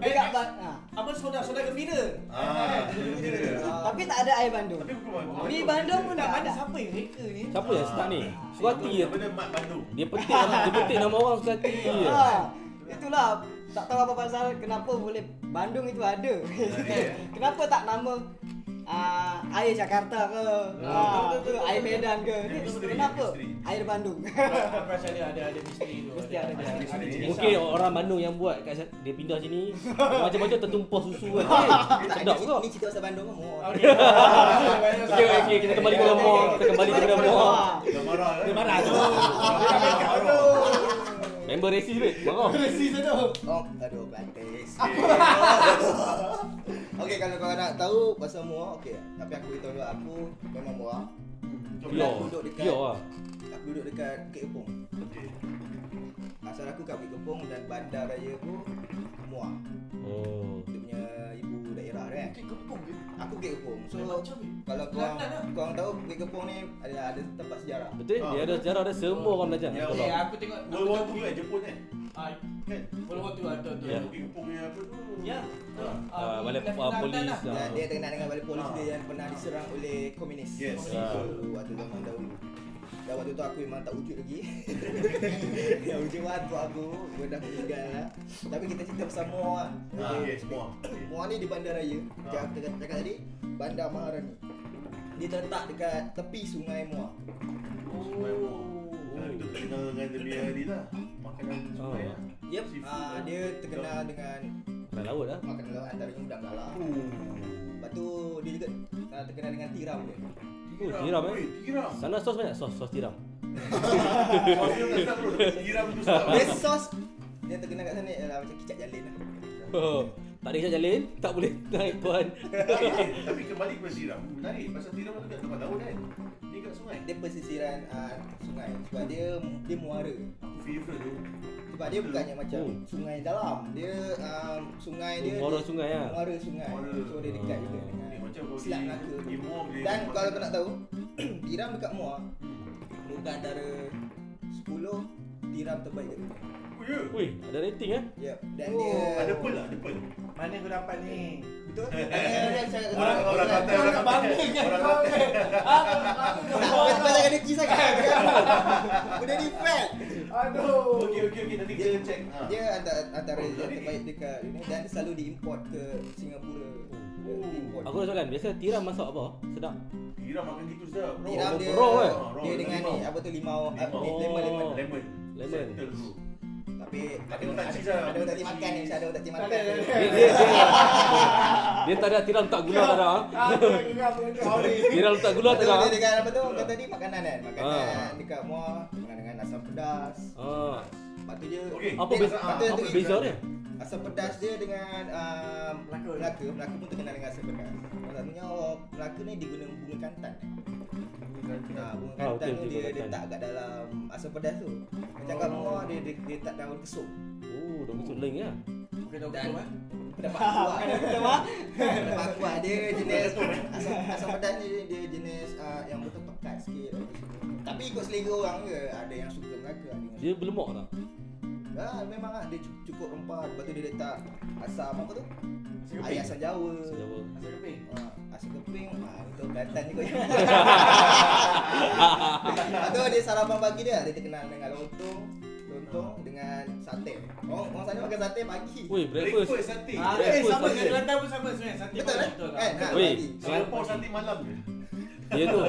Dekat ba- ha. Apa saudara-saudara gembira? Ah, gembira. Tapi tak ada air Bandung. Tapi bukan Bandung. Mi Bandung pun Tak mana ada. siapa yang reka ni? Siapa yang start ni? Suati ya. Bandung. Dia petik dia petik nama orang Suati. Ha. Itulah tak tahu apa pasal kenapa boleh Bandung itu ada. <laughs> kenapa tak nama ah, air Jakarta ke? Ah, ke air Medan ke? Ni misteri, kenapa? misteri. Air Bandung. Aku <laughs> rasa dia ada ada misteri tu. Mesti ada. Mungkin orang Bandung yang buat kat dia pindah sini <laughs> macam-macam tertumpah susu kan. Eh, Tak sedap ada juga. ni cerita pasal Bandung kan. Okey. Okey kita kembali kepada Muar. Kita kembali kepada Muar. Dah marah? Dia marah tu. Dia dah Member resis weh. Marah. Resis tu. Oh, aduh plantis. <laughs> Okey, kalau kau nak tahu pasal Muar, okey. Tapi aku beritahu dulu aku memang Muar. Pure. Aku duduk dekat Pure lah. Aku duduk dekat Bukit Kepong. Okey. Asal aku kat Bukit Kepong dan bandar raya aku Muar. Oh. Kan. Bukit Kepong ke? Aku Bukit Kepong. So macam kalau kau Kelantan lah. kau tahu Bukit Kepong ni ada ada tempat sejarah. Betul? Dia ada sejarah dia semua orang belajar. Ya, Eh, aku tengok World War tengok II kan Jepun kan? Ah, Kan? World War II ada tu. Ya. Bukit Kepong yang apa tu? Ya. Ah, balai Lepas ah, Kelantan polis. lah. ah. Dia terkenal dengan balik polis Ah. dia yang pernah diserang oleh komunis. Yes. Ah. Waktu zaman dahulu. Dan waktu tu aku memang tak wujud lagi. <laughs> Yang wujud waktu aku, gue dah meninggal lah. Tapi kita cerita pasal Muar lah. Ah, yes, Muar. Muar ni di bandaraya. Macam aku cakap, cakap tadi, Bandar Maharani. Dia terletak dekat tepi sungai Muar. Sungai Muar. Ah, Itu terkenal dengan dia punya ni lah. Makanan sungai Oh. lah. Yep. Ah, lah. dia terkenal dengan Dah laut lah. makanan laut antaranya udang galah. Oh. Lepas tu dia juga ah, terkenal dengan tiram dia. Oh, tiram eh. Oi, Tiram. Sana sos banyak sos, sos tiram. Sos bro. Tiram tu. Dia sos dia terkenal kat sana ialah macam kicap jalin lah. Oh, tak ada kisah jalin, tak boleh naik tuan. Tapi kembali kepada tiram. Menarik pasal tiram tu kat tempat laut kan. Ni kat sungai. Dia pesisiran uh, sungai sebab dia dia muara. Aku favourite tu. Sebab dia bukannya macam Oh. sungai dalam. Dia um, sungai dia Muara dia- sungai lah. Muara sungai. Muara. So dia dekat juga Ah. dengan Ni macam kau Selat Melaka Muar boleh Dan kalau kau nak tahu, <clears throat> tiram dekat Muar bukan antara 10 tiram terbaik kat dunia. Oh ya. Wih, ada rating eh. Yep. Dan Oh, dia Ada pearl lah, ada pearl. Mana kau dapat ni? betul. <laughs> Orang Orang orang kata orang kata. Orang kata. Tak, kau jangan deki sangat. Benda ni fact. Aduh. Okey okey okey nanti kita check. Ha. Dia antara, antara Oh, yang jadi- terbaik dekat ini dan selalu diimport ke Singapura. Oh. Aku ada soalan, biasa tiram masak apa? Sedap. Tiram makan gitu sedap. bro. Tiram Oh, dia raw, eh? dia dengan ni apa tu limau, lemon lemon. Oh. Lemon. Lemon. Tapi ada Tapi tak ada lah. ada tak makan ni, ada tak makan. Dia dia dia, tak ada tiram tak gula tak ada. <laughs> ah. Tiram tak gula tak Betul ada. dia dengan apa tu? Kata tadi makanan kan. Makanan Ah. dekat muar dengan dengan asam pedas. Ah. Lepas tu dia Okey. Apa beza apa dia- beza dia? Asam pedas dia dengan um, Melaka. Melaka. Melaka pun terkenal dengan asam pedas. Salah satunya orang Melaka ni dia guna bunga kantan. Nah, bunga Ah, okey, tu okey, dia bunga letak kat dalam asam pedas tu. Macam kat muar dia dia, dia letak daun kesum. Oh, dah masuk link ya. Bukan tahu Dan betul eh. pendapat kuat. pendapat kuat dia jenis asam asam pedas ni dia, dia jenis uh, yang betul pekat sikit. Tapi ikut selera orang ke. Ada yang suka Melaka, Dia berlemak tak? Ah, memang ah dia cu- cukup rempah. Lepas tu dia letak asam apa tu? Asam Air asam Jawa. Jawa. Asam keping. Ah, asam keping. Ah, itu Kelantan juga. <laughs> Lepas tu dia sarapan pagi dia, dia terkenal dengan lontong, lontong dengan sate. Orang orang sana makan sate pagi. Woi, breakfast. Breakfast sate. Ah, eh breakfast sama pagi. dengan Kelantan pun sama sebenarnya. Sate Betul eh? betul lah. Kan? Ha, Weh, pagi. Singapore sate malam je. Dia tu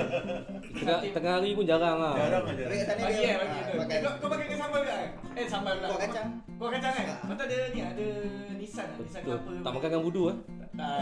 tengah, tengah hari pun jarang lah. Jarang aja. Tapi sana dia eh, tu. Eh, Kau kau makan ke sambal ke? Eh, sambal pula. Kuah kacang. Kuah kacang kan? Lepas tu ada ni, ada Nissan lah. Nissan Betul. apa. Tak makan dengan budu eh. Ah,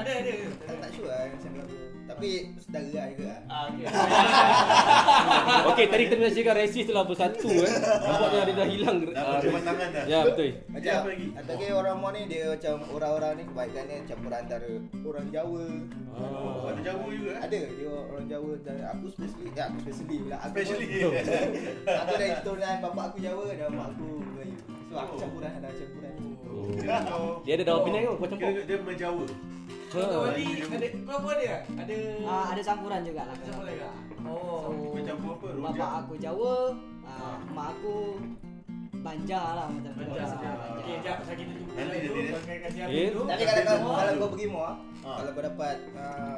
Ada, ada. tak, tak sure lah macam berapa. Tapi saudara lah juga lah. Ah, okey. <laughs> Okey, tadi kita nak cakap resis tu lah bersatu eh. Nampaknya dia dah hilang. Dah ah, berjumpa tangan dah. Ya, betul. Macam apa lagi? Ada lagi orang Muar ni dia macam orang-orang ni kebanyakannya campur antara orang Jawa. Oh, ada Jawa juga eh? Ada dia orang Jawa dan aku especially ya aku especially pula aku Especially. <laughs> aku dari keturunan bapak aku Jawa dan mak aku Melayu. So aku Oh. campuran ada campuran. Oh. Dia ada daun Penang ke? Kau campur? Dia menjawa. Kau Ha. Wali, ada kau apa dia? Ada Ah, ada campuran juga lah. Ada campuran juga. So, Oh. Kau campur apa? Rojak? Bapak aku Jawa, ah, mak aku Banjar lah macam tu. Banjar. Ah, Okey, jap pasal kita tunggu Nanti dulu. dia- habis dulu. Tapi kalau kau kalau kau pergi Muar, Ah. kalau kau dapat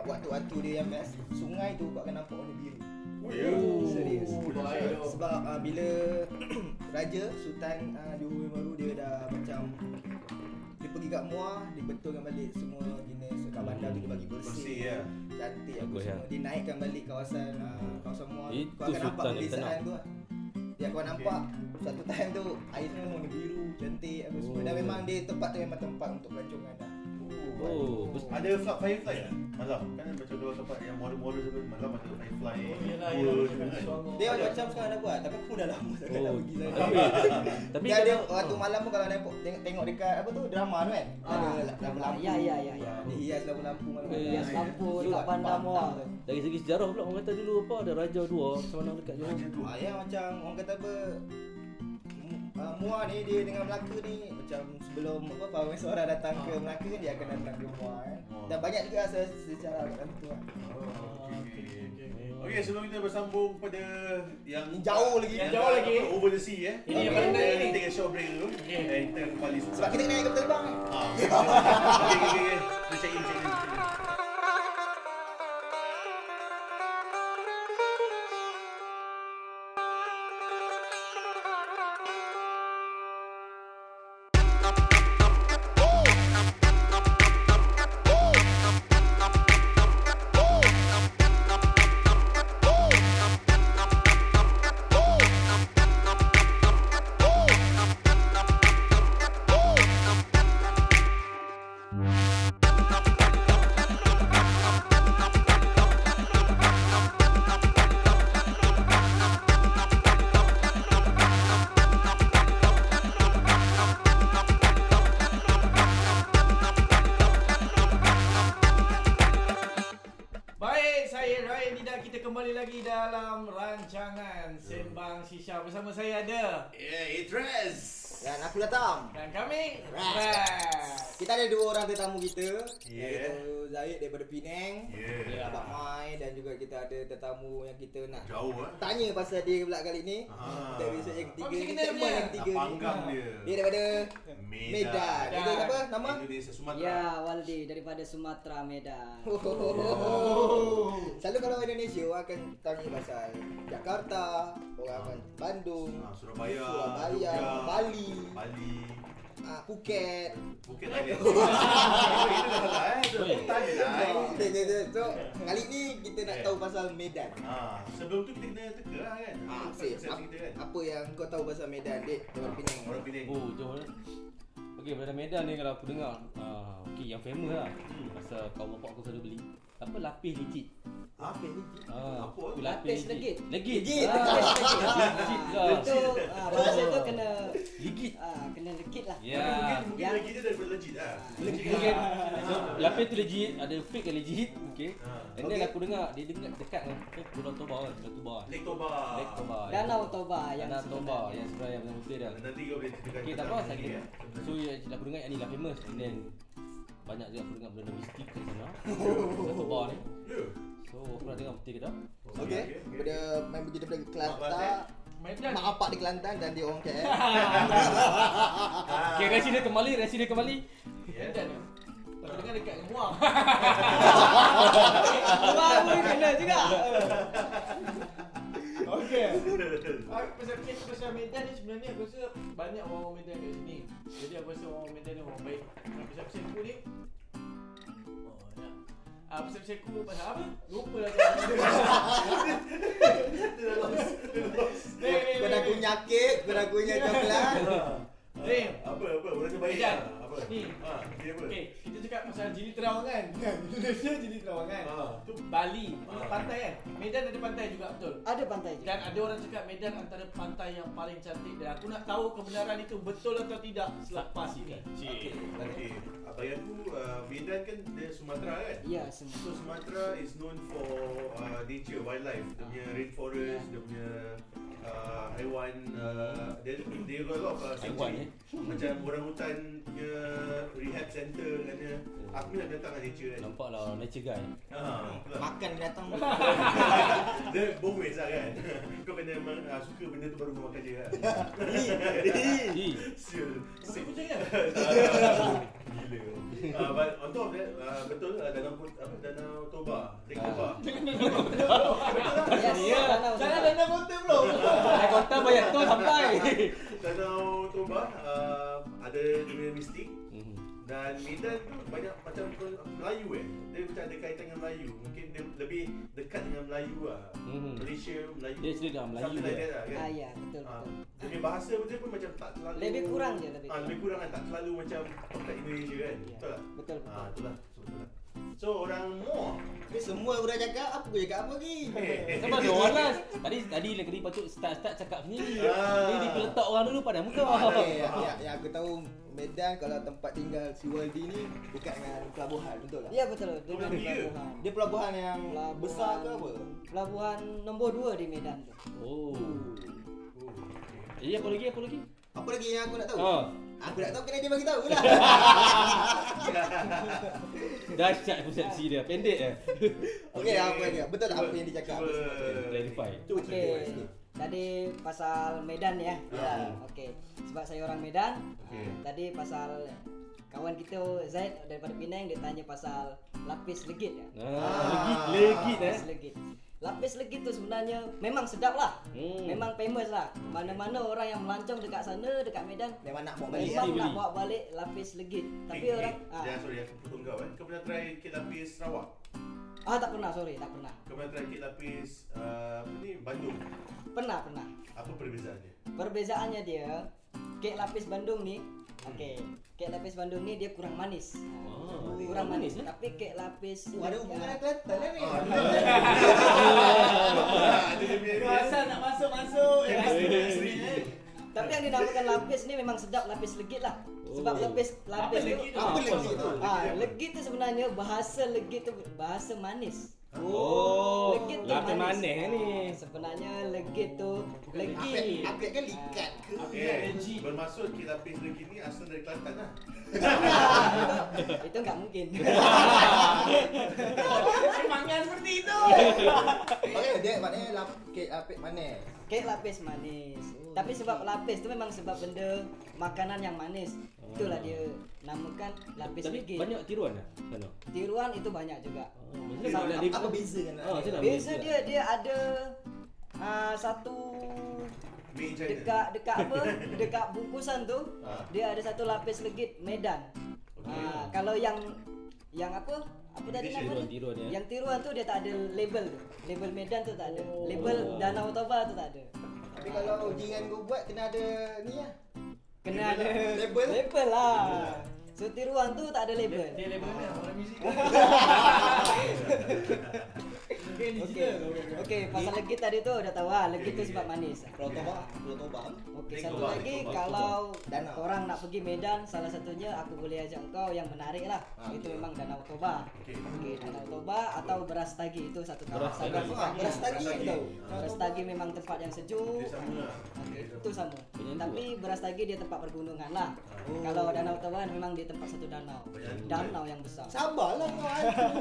waktu-waktu dia yang best, sungai tu kau akan nampak warna biru. Oh, ya. Serius. Oh, tu. Sebab bila <clears throat> raja sultan uh, Johor baru dia dah macam pergi kat Muar, dia betulkan balik semua jenis kat bandar tu dia bagi bersih. Bersih ya. Cantik apa Bagus, semua. ya. Dia naikkan balik kawasan uh, kawasan Muar. tu. Itu Kau akan nampak perbezaan tu lah. Ya kau nampak satu time tu air semua warna biru, cantik apa semua. Dan Oh. memang dia tempat tu memang tempat untuk pelancongan dah. Oh, bes- Ada fly firefly tak? Malam. Kan macam dua tempat yang model-model tu kan malam ada firefly. Oh, yelah, Dua yelah. je kan. Dia macam sekarang dah buat tapi aku dah lama sangat Oh, pergi sana. tapi <laughs> tapi dia ada kalau- waktu malam pun kalau tengok, tengok, tengok dekat apa tu drama tu kan. Ah, Ada lampu-lampu. ya, ya, ya, ya. Dia hias lampu-lampu malam. Eh, Hias ya. lampu dekat buat bandar tu. dari segi sejarah pula orang kata dulu apa ada raja dua macam mana dekat Johor. Macam tu. Ah, ya macam orang kata apa uh, Muar ni dia dengan Melaka ni macam sebelum apa Pawai Sora datang ke Melaka kan dia akan datang ke Muar kan. Oh. Dan banyak juga se- secara dalam tu kan. Okey, sebelum kita bersambung pada yang Yang jauh lagi. Yang jauh lagi. apa, over the sea eh. Ini yang Kita paling menarik ni. Take a short break dulu. Okey. Eh, kita kembali Sebab kita naik kapal terbang. Ah. Okey, okey, okey. Kita check in, check in, check in. Sembang Shisha. Bersama saya ada Yeah, Idris. Dan aku datang. dan kami Ras. Ras. Kita ada dua orang tetamu kita. Yeah. Iaitu Zahid daripada Penang. Yeah. Abang Mai dan juga kita ada tetamu yang kita nak Jauh eh. tanya pasal dia pula kali ni. Ah. Kita episode yang ketiga Oh, kita ni, kenal segmen dia? yang Nak ketiga ni. panggang dia. Dia daripada Medan. Medan. Dia siapa nama? Indonesia Sumatera. Ya, Waldi daripada Sumatera Medan. Oh. Selalu kalau Indonesia orang akan tanya pasal Jakarta, orang akan Bandung, Ah, Surabaya, Surabaya, Jogja, Bali. Bali. ah, Phuket. Mungkin tak ada. <laughs> Itu dah salah eh. Itu Oi. tanya lah. eh. Okay, okay, okay. So, kali ni kita nak tahu pasal Medan. Ah, sebelum tu kita kena teka lah kan. Ah, Sip. persepsi kita kan. Apa yang kau tahu pasal Medan, Dek? Daripada Penang. Orang Penang. Oh, jom eh. Okey, pada Medan ni kalau aku dengar, ah, okey yang famous lah. Hmm. Pasal kawan bapak aku selalu beli. Apa lapis legit. Apa ni? Ah, Apa? tu Lapis legit. Legit. Legit. Ah, Lapis legit. <laughs> Legit. Itu ah, bahasa tu kena Legit. ah, kena legit lah. Ya. Mungkin mungkin Yang- lagi dia daripada legit lah. Legit. Mungkin so, lapis tu legit, ada fake yang legit, okey. Ah. And then Okay. aku dengar dia dekat dekat dengan eh, Pulau Toba kan, Pulau Toba. Lake Toba. Lake Toba. Danau Toba yang Danau Toba sebenarnya. yang sebenarnya yang betul dia. Nanti kau boleh ceritakan Okey, tak tentang apa ni, saya eh. So yang aku dengar yang ni lah famous and then banyak juga aku dengar benda mistik kat sana. <laughs> Pulau Toba ni. So aku nak dengar betul ke tak? Okay. Daripada main pergi daripada Mak Kelantan. Mak apak di Kelantan dan dia orang KL. <laughs> Okey, resi dia kembali, resi dia kembali. Ya. Aku dengar dekat dengan Muar. <laughs> Wah, kena juga. Okey. <laughs> Ah, pasal kes pasal Medan ni sebenarnya aku rasa banyak orang Medan kat sini. Jadi aku rasa orang Medan ni orang baik. Ah, pasal pasal aku ni Oh, nak. Ah, pasal pasal aku pasal apa? Lupa lah. <laughs> Kau dah kunyah kek, kau dah kunyah <laughs> coklat. Eh. Apa apa rasa baik Medan. Apa? Ni. Ha, dia apa? Okey, kita cakap pasal Jili Terawangan. Indonesia <laughs> Jili Terawangan. Ha. Tu Bali, Ah. pantai kan? Medan ada pantai juga betul. Ada pantai je. Dan ada orang cakap Medan antara pantai yang paling cantik dan aku nak tahu kebenaran itu betul atau tidak selepas ini. Cik. Okey. Apa yang aku uh, Medan kan dia Sumatera kan? Ya, semua. So Sumatera is known for uh, nature, wildlife. Dia punya rainforest, dia punya uh, haiwan, uh, dia dia got a lot of uh, Haiwan, sanctuary. eh? Macam orang hutan punya rehab center kan dia. Aku nak datang dengan nature kan. Nampak lah nature guy. Ha, betul. Makan binatang. <laughs> dia both ways lah kan. <laughs> Kau kena memang uh, suka benda tu baru kau makan dia kan. Hi. Sial. Tapi kucing kan? Gila. Uh, but on top of that, uh, betul uh, danau apa danau Toba, Lake Toba. <laughs> Ya. danau Jangan Toba. ada kota belum. Naik kota banyak tu sampai. danau Toba uh, ada dia punya mistik. Dan Medan tu banyak macam Melayu eh. Dia macam ada kaitan dengan Melayu. Mungkin dia lebih dekat dengan Melayu lah. Mhm. Malaysia, Melayu. Dia cerita dalam Melayu Something like dia. that lah kan. Ah ya, betul Ah, betul. dia punya bahasa dia pun macam tak terlalu Lebih kurang je, lebih ah, lebih kurang kan tak terlalu macam kat Indonesia kan. Ya. Betul tak? Betul Ah, betul. itulah. So, betul lah. So orang Moor Ni semua dah cakap, apa aku cakap apa lagi? Sama ada orang lah. Tadi tadi lagi tadi patut start-start cakap sendiri. Ah. Ni diletak orang dulu pada muka. Okay, yang, yang, yang aku tahu Medan kalau tempat tinggal si Waldi ni dekat dengan pelabuhan, betul tak? Ya betul. Dia Oh, di ya. pelabuhan. Dia pelabuhan yang Pelabuhan- besar ke apa? Pelabuhan nombor 2 di Medan tu. Oh. Oh, Jadi apa lagi? Apa lagi? Apa lagi yang aku nak tahu? Ha. Aku nak tahu kena dia bagi tahu lah. <laughs> Dahsyat persepsi dia. Pendek eh. <laughs> Okey, apa dia? Betul tak apa yang dia cakap? cuba- Clarify. Cuba cerita sikit. Tadi pasal Medan ya. Ya. Okey. Sebab saya orang Medan. Ah, Tadi pasal kawan kita Zaid daripada Penang dia tanya pasal lapis legit ya. Ah, legit, legit eh. Lapis legit. Lapis legit tu sebenarnya memang sedap lah. Hmm. Memang famous lah. Mana-mana orang yang melancong dekat sana, dekat Medan, Memang nak bawa balik. memang nak bawa balik lapis legit. Tapi Eh, orang eh, ah, Jangan sorry aku potong kau eh. Kau pernah try kek lapis Sarawak? ah tak pernah, sorry, tak pernah. Kau pernah try kek lapis uh, apa ni Bandung? Pernah, pernah. Apa perbezaannya? Perbezaannya dia kek lapis Bandung ni Okey, kek lapis Bandung ni dia kurang manis. Oh, kurang manis, eh? Tapi kek lapis Oh, ada hubungan dengan Kelantan ni. <laughs> Ada dia punya Kau asal nak masuk-masuk. Asli. Tapi yang dinamakan lapis ni memang sedap lapis legit lah. Sebab Oh. lapis lapis Apa tu legit tu? Apa legit tu? Ah, legit tu sebenarnya bahasa legit tu bahasa manis. Oh, legit tu lapis manis ni. Sebenarnya legit tu Aku legit. aku kan likat ke? Eh, bermaksud kek lapis lagi ni asal dari Kelantan lah. <laughs> itu, enggak mungkin. <laughs> Memangnya seperti itu. <laughs> Okey, dia maknanya lap, kek lapis manis. Kek lapis manis. Tapi sebab lapis tu memang sebab benda makanan yang manis. Itulah dia namakan lapis Tapi legit. banyak tiruan lah sana. Tiruan itu banyak juga. Oh, maksudnya Apa, dia- dia- apa beza kan? Macam mana Beza dia dia ada uh, satu dekat dekat apa? <laughs> dekat bungkusan tu Ah. dia ada satu lapis legit Medan. Okey. Ah, kalau yang yang apa? Apa tadi nama dia? tiruan-tiruan dia. Yang tiruan tu dia tak ada label tu. Label Medan tu tak ada. Oh. Label Danau Toba tu tak ada. Tapi kalau jingan kau buat kena ada ni lah. Kena Label ada lah. Label? label lah. So tiruan tu tak ada label. Dia label ni orang muzik. <laughs> Okey. pasal legit tadi tu dah tahu lah. Legit tu sebab manis. Pulau Toba, Pulau Toba. Okey, satu lagi kalau Danau. orang nak pergi Medan, salah satunya aku boleh ajak kau yang menarik lah. Ah, Itu memang Danau Toba. Okey. Danau Toba atau Beras Tagi itu satu Beras kawasan. Tagi. Ah, beras tagi tahu. Beras Tagi memang tempat yang sejuk. Lah. Okey, itu sama. Tapi Beras Tagi dia tempat pergunungan lah. Oh. Kalau Danau Toba memang dia tempat satu danau. Danau yang besar. Sabarlah kau. <laughs>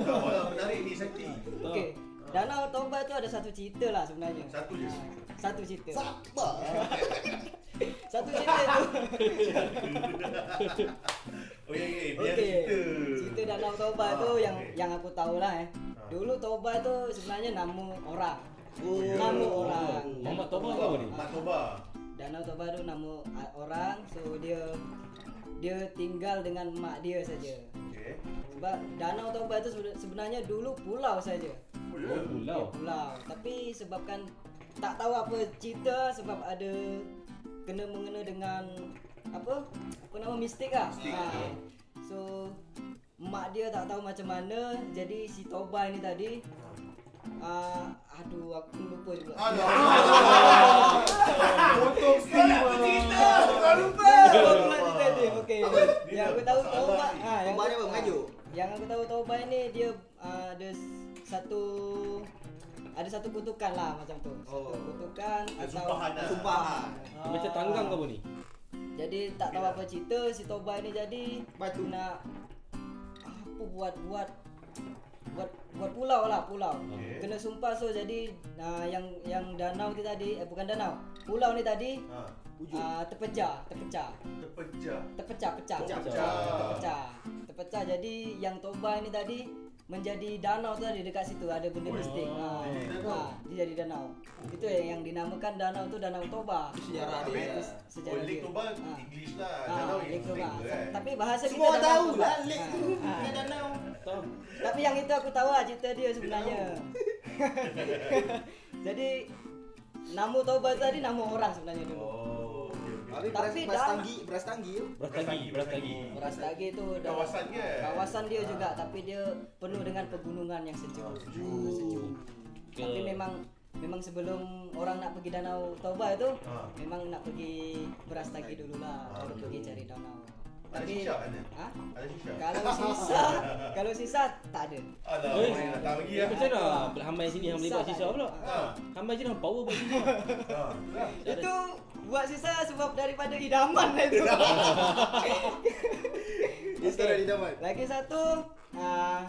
Tak malah menarik ni Sakti. Okey. Danau Toba tu ada satu cerita lah sebenarnya. Satu je. Ah, Satu cerita. Sabar. <laughs> Satu cerita tu. Okey, <laughs> okey. Biar Okey. cerita. Cerita Danau Toba Ah, tu yang okey. yang aku tahu lah eh. Ah. Dulu Toba tu sebenarnya nama orang. Oh, Nama orang. Muhammad Toba ke apa ni? Mak Toba. Danau Toba tu nama ah, orang so dia dia tinggal dengan mak dia saja. Okey. Sebab Danau Toba tu seben- sebenarnya dulu pulau saja. Oh, ya. Oh, pulau. Pulau. Tapi sebabkan tak tahu apa cerita sebab ada kena mengena dengan apa? Apa nama mistik. Mistik, Ha. So mak dia tak tahu macam mana jadi si Toba ni tadi uh, aduh aku lupa juga. Alah. <laughs> Potong steam. Tak lupa. Aku pula cerita dia. Okey. Yang aku tahu ni. ha yang Toba ni apa? Mengajuk? Yang aku tahu Toba ni dia uh, ada satu ada satu kutukan lah macam tu. Satu Oh. kutukan atau sumpahan lah. Sumpahan. Ah. Macam tanggang apa ni? Jadi tak tahu apa cerita si Toba ni jadi Batu. nak apa buat buat buat pulau lah pulau. Okey. Kena sumpah so jadi uh, yang yang danau ni tadi eh bukan danau. Pulau ni tadi Ha. Ujung. uh, terpecah, terpecah. Terpecah. Terpecah, pecah. Pecah. Terpecah. Terpecah. Jadi yang Toba ni tadi menjadi danau tu tadi dekat situ ada benda Oh, mistik. Ha. dia jadi danau. Ha, dia jadi danau. Itu yang, yang dinamakan danau tu Danau Toba. Sejarah dia. Itu Oh, sejarah Lake dia. Toba Ha. English lah. Ah, Danau Lake Toba. kan. Tapi bahasa Semua kita tahu lah lake tu Ha, ha. danau. Tahu. Tapi yang itu aku tahu lah cerita dia sebenarnya. <laughs> Jadi nama Toba tadi nama orang sebenarnya dulu. Oh, Tapi beras, tanggi, beras tanggi tu. Beras tagi, beras tagi. Beras Tagi tu dah- Kawasan ke? Kawasan dia Ah. juga tapi dia penuh dengan pegunungan yang sejuk. Oh, sejuk. Ah, Tapi memang memang sebelum orang nak pergi Danau Toba itu Ah. memang nak pergi Beras Tagi dululah Ah, baru pergi cari danau. Ada shisha kan? Ha? Ada shisha. Kalau <laughs> sisa, kalau sisa tak ada. Alah, Eh, datang lagi Eh, ya. macam mana? Pula Hamai sini yang boleh buat Sisa sisa tak pula. Ha. Hamai je dah power buat sisa. Ha. itulah. Itu buat sisa sebab daripada idaman lah itu. Istana di daman. Lagi satu ah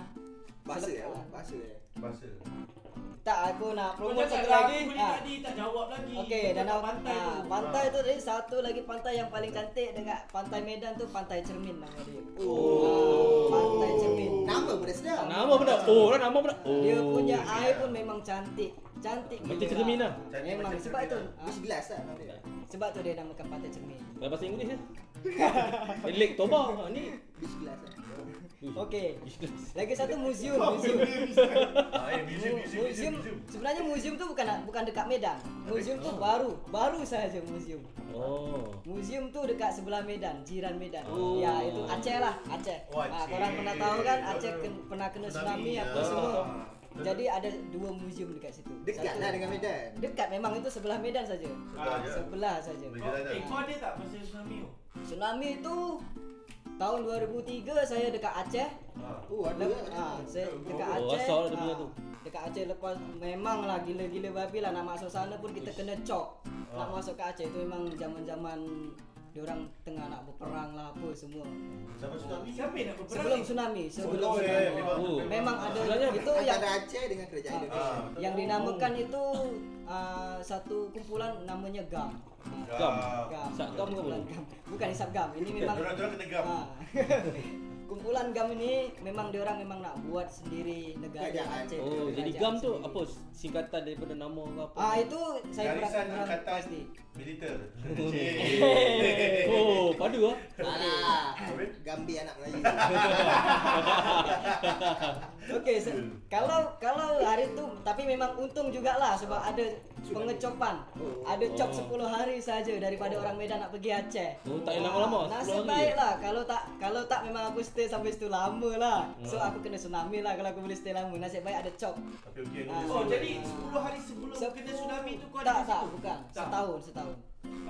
Bahasa ya? Bahasa ya? Bahasa. Tak aku nak promote cakap satu lagi. aku Ah. tadi tak jawab lagi. Okey, danau cakap pantai ah, tu. pantai tu tadi satu lagi pantai yang paling cantik dekat pantai Medan tu Pantai Cermin nama dia. Oh. Ah, pantai Cermin. Nama pun dah sedap. Nama pun dah. Oh, nama pun dah. Oh. Dia punya air pun memang cantik. Cantik Macam cermin lah. Memang macam sebab tu. ah, Wish glass lah nama dia. sebab tu dia namakan Pantai Cermin. Dalam bahasa Inggeris ya. <laughs> Lake Toba Ha, ni. Wish glass lah. Okey. <laughs> Lagi satu museum, museum. <laughs> Ah, eh, museum, Mu- museum, museum museum. sebenarnya museum tu bukan bukan dekat Medan. Museum tu baru, baru saja museum. Oh. Museum tu dekat sebelah Medan, jiran Medan. Oh. Ya, itu Aceh lah, Aceh. Oh, Ah, Aceh. korang pernah tahu kan Aceh ken- pernah kena tsunami Tsunami, apa ya. semua. Ah. Jadi ada dua museum dekat situ. Dekat lah dengan Medan. Dekat memang itu sebelah Medan saja. Sebelah je. Sebelah saja. Jalan eh, tak? kau ada tak pasal tsunami tu? Tsunami itu tahun 2003 saya dekat Aceh. Ha. Oh, ada Lep, ke? ah, saya dekat Oh, Aceh. asal ada benda ah, tu. Dekat Aceh lepas memang lah gila-gila babi lah nak masuk sana pun kita kena cok. Nak Ah. masuk ke Aceh itu memang zaman-zaman diorang tengah nak berperang lah apa semua. Sama tsunami. Siapa yang nak berperang? Sebelum tsunami, sebelum Oh, ya, tsunami. ya, memang. Oh. Memang ada Sebenarnya itu yang Antara Aceh dengan kerajaan ah, Indonesia. yang dinamakan itu ah, satu kumpulan namanya GAM. Ah, Gam. GAM. Isap gam ke apa? Bukan isap GAM. Ini memang diorang kena gam. Ah. Kumpulan GAM ini memang diorang memang nak buat sendiri negara Kerajaan. Aceh. Oh, jadi GAM tu sendiri. apa singkatan daripada nama ke apa? Ah itu saya Garisan kurang- kurang Angkatan pasti. Militer. Oh, <laughs> padu ah. Alah. Gambi anak Melayu. <laughs> Okey, se- kalau kalau hari tu tapi memang untung jugalah sebab ada pengecopan. Ada cop Oh. 10 hari saja daripada orang Medan nak pergi Aceh. Oh, tak lama-lama, 10 Nasib hari. baik lah kalau tak kalau tak memang aku stay sampai situ lama lah. So Hmm. aku kena tsunami lah kalau aku boleh stay lama. Nasib baik ada cop. Tapi okey. Ah. Oh, jadi 10 hari sebelum kena tsunami tu kau ada tak, di tak, bukan. Tak. Setahun, setahun.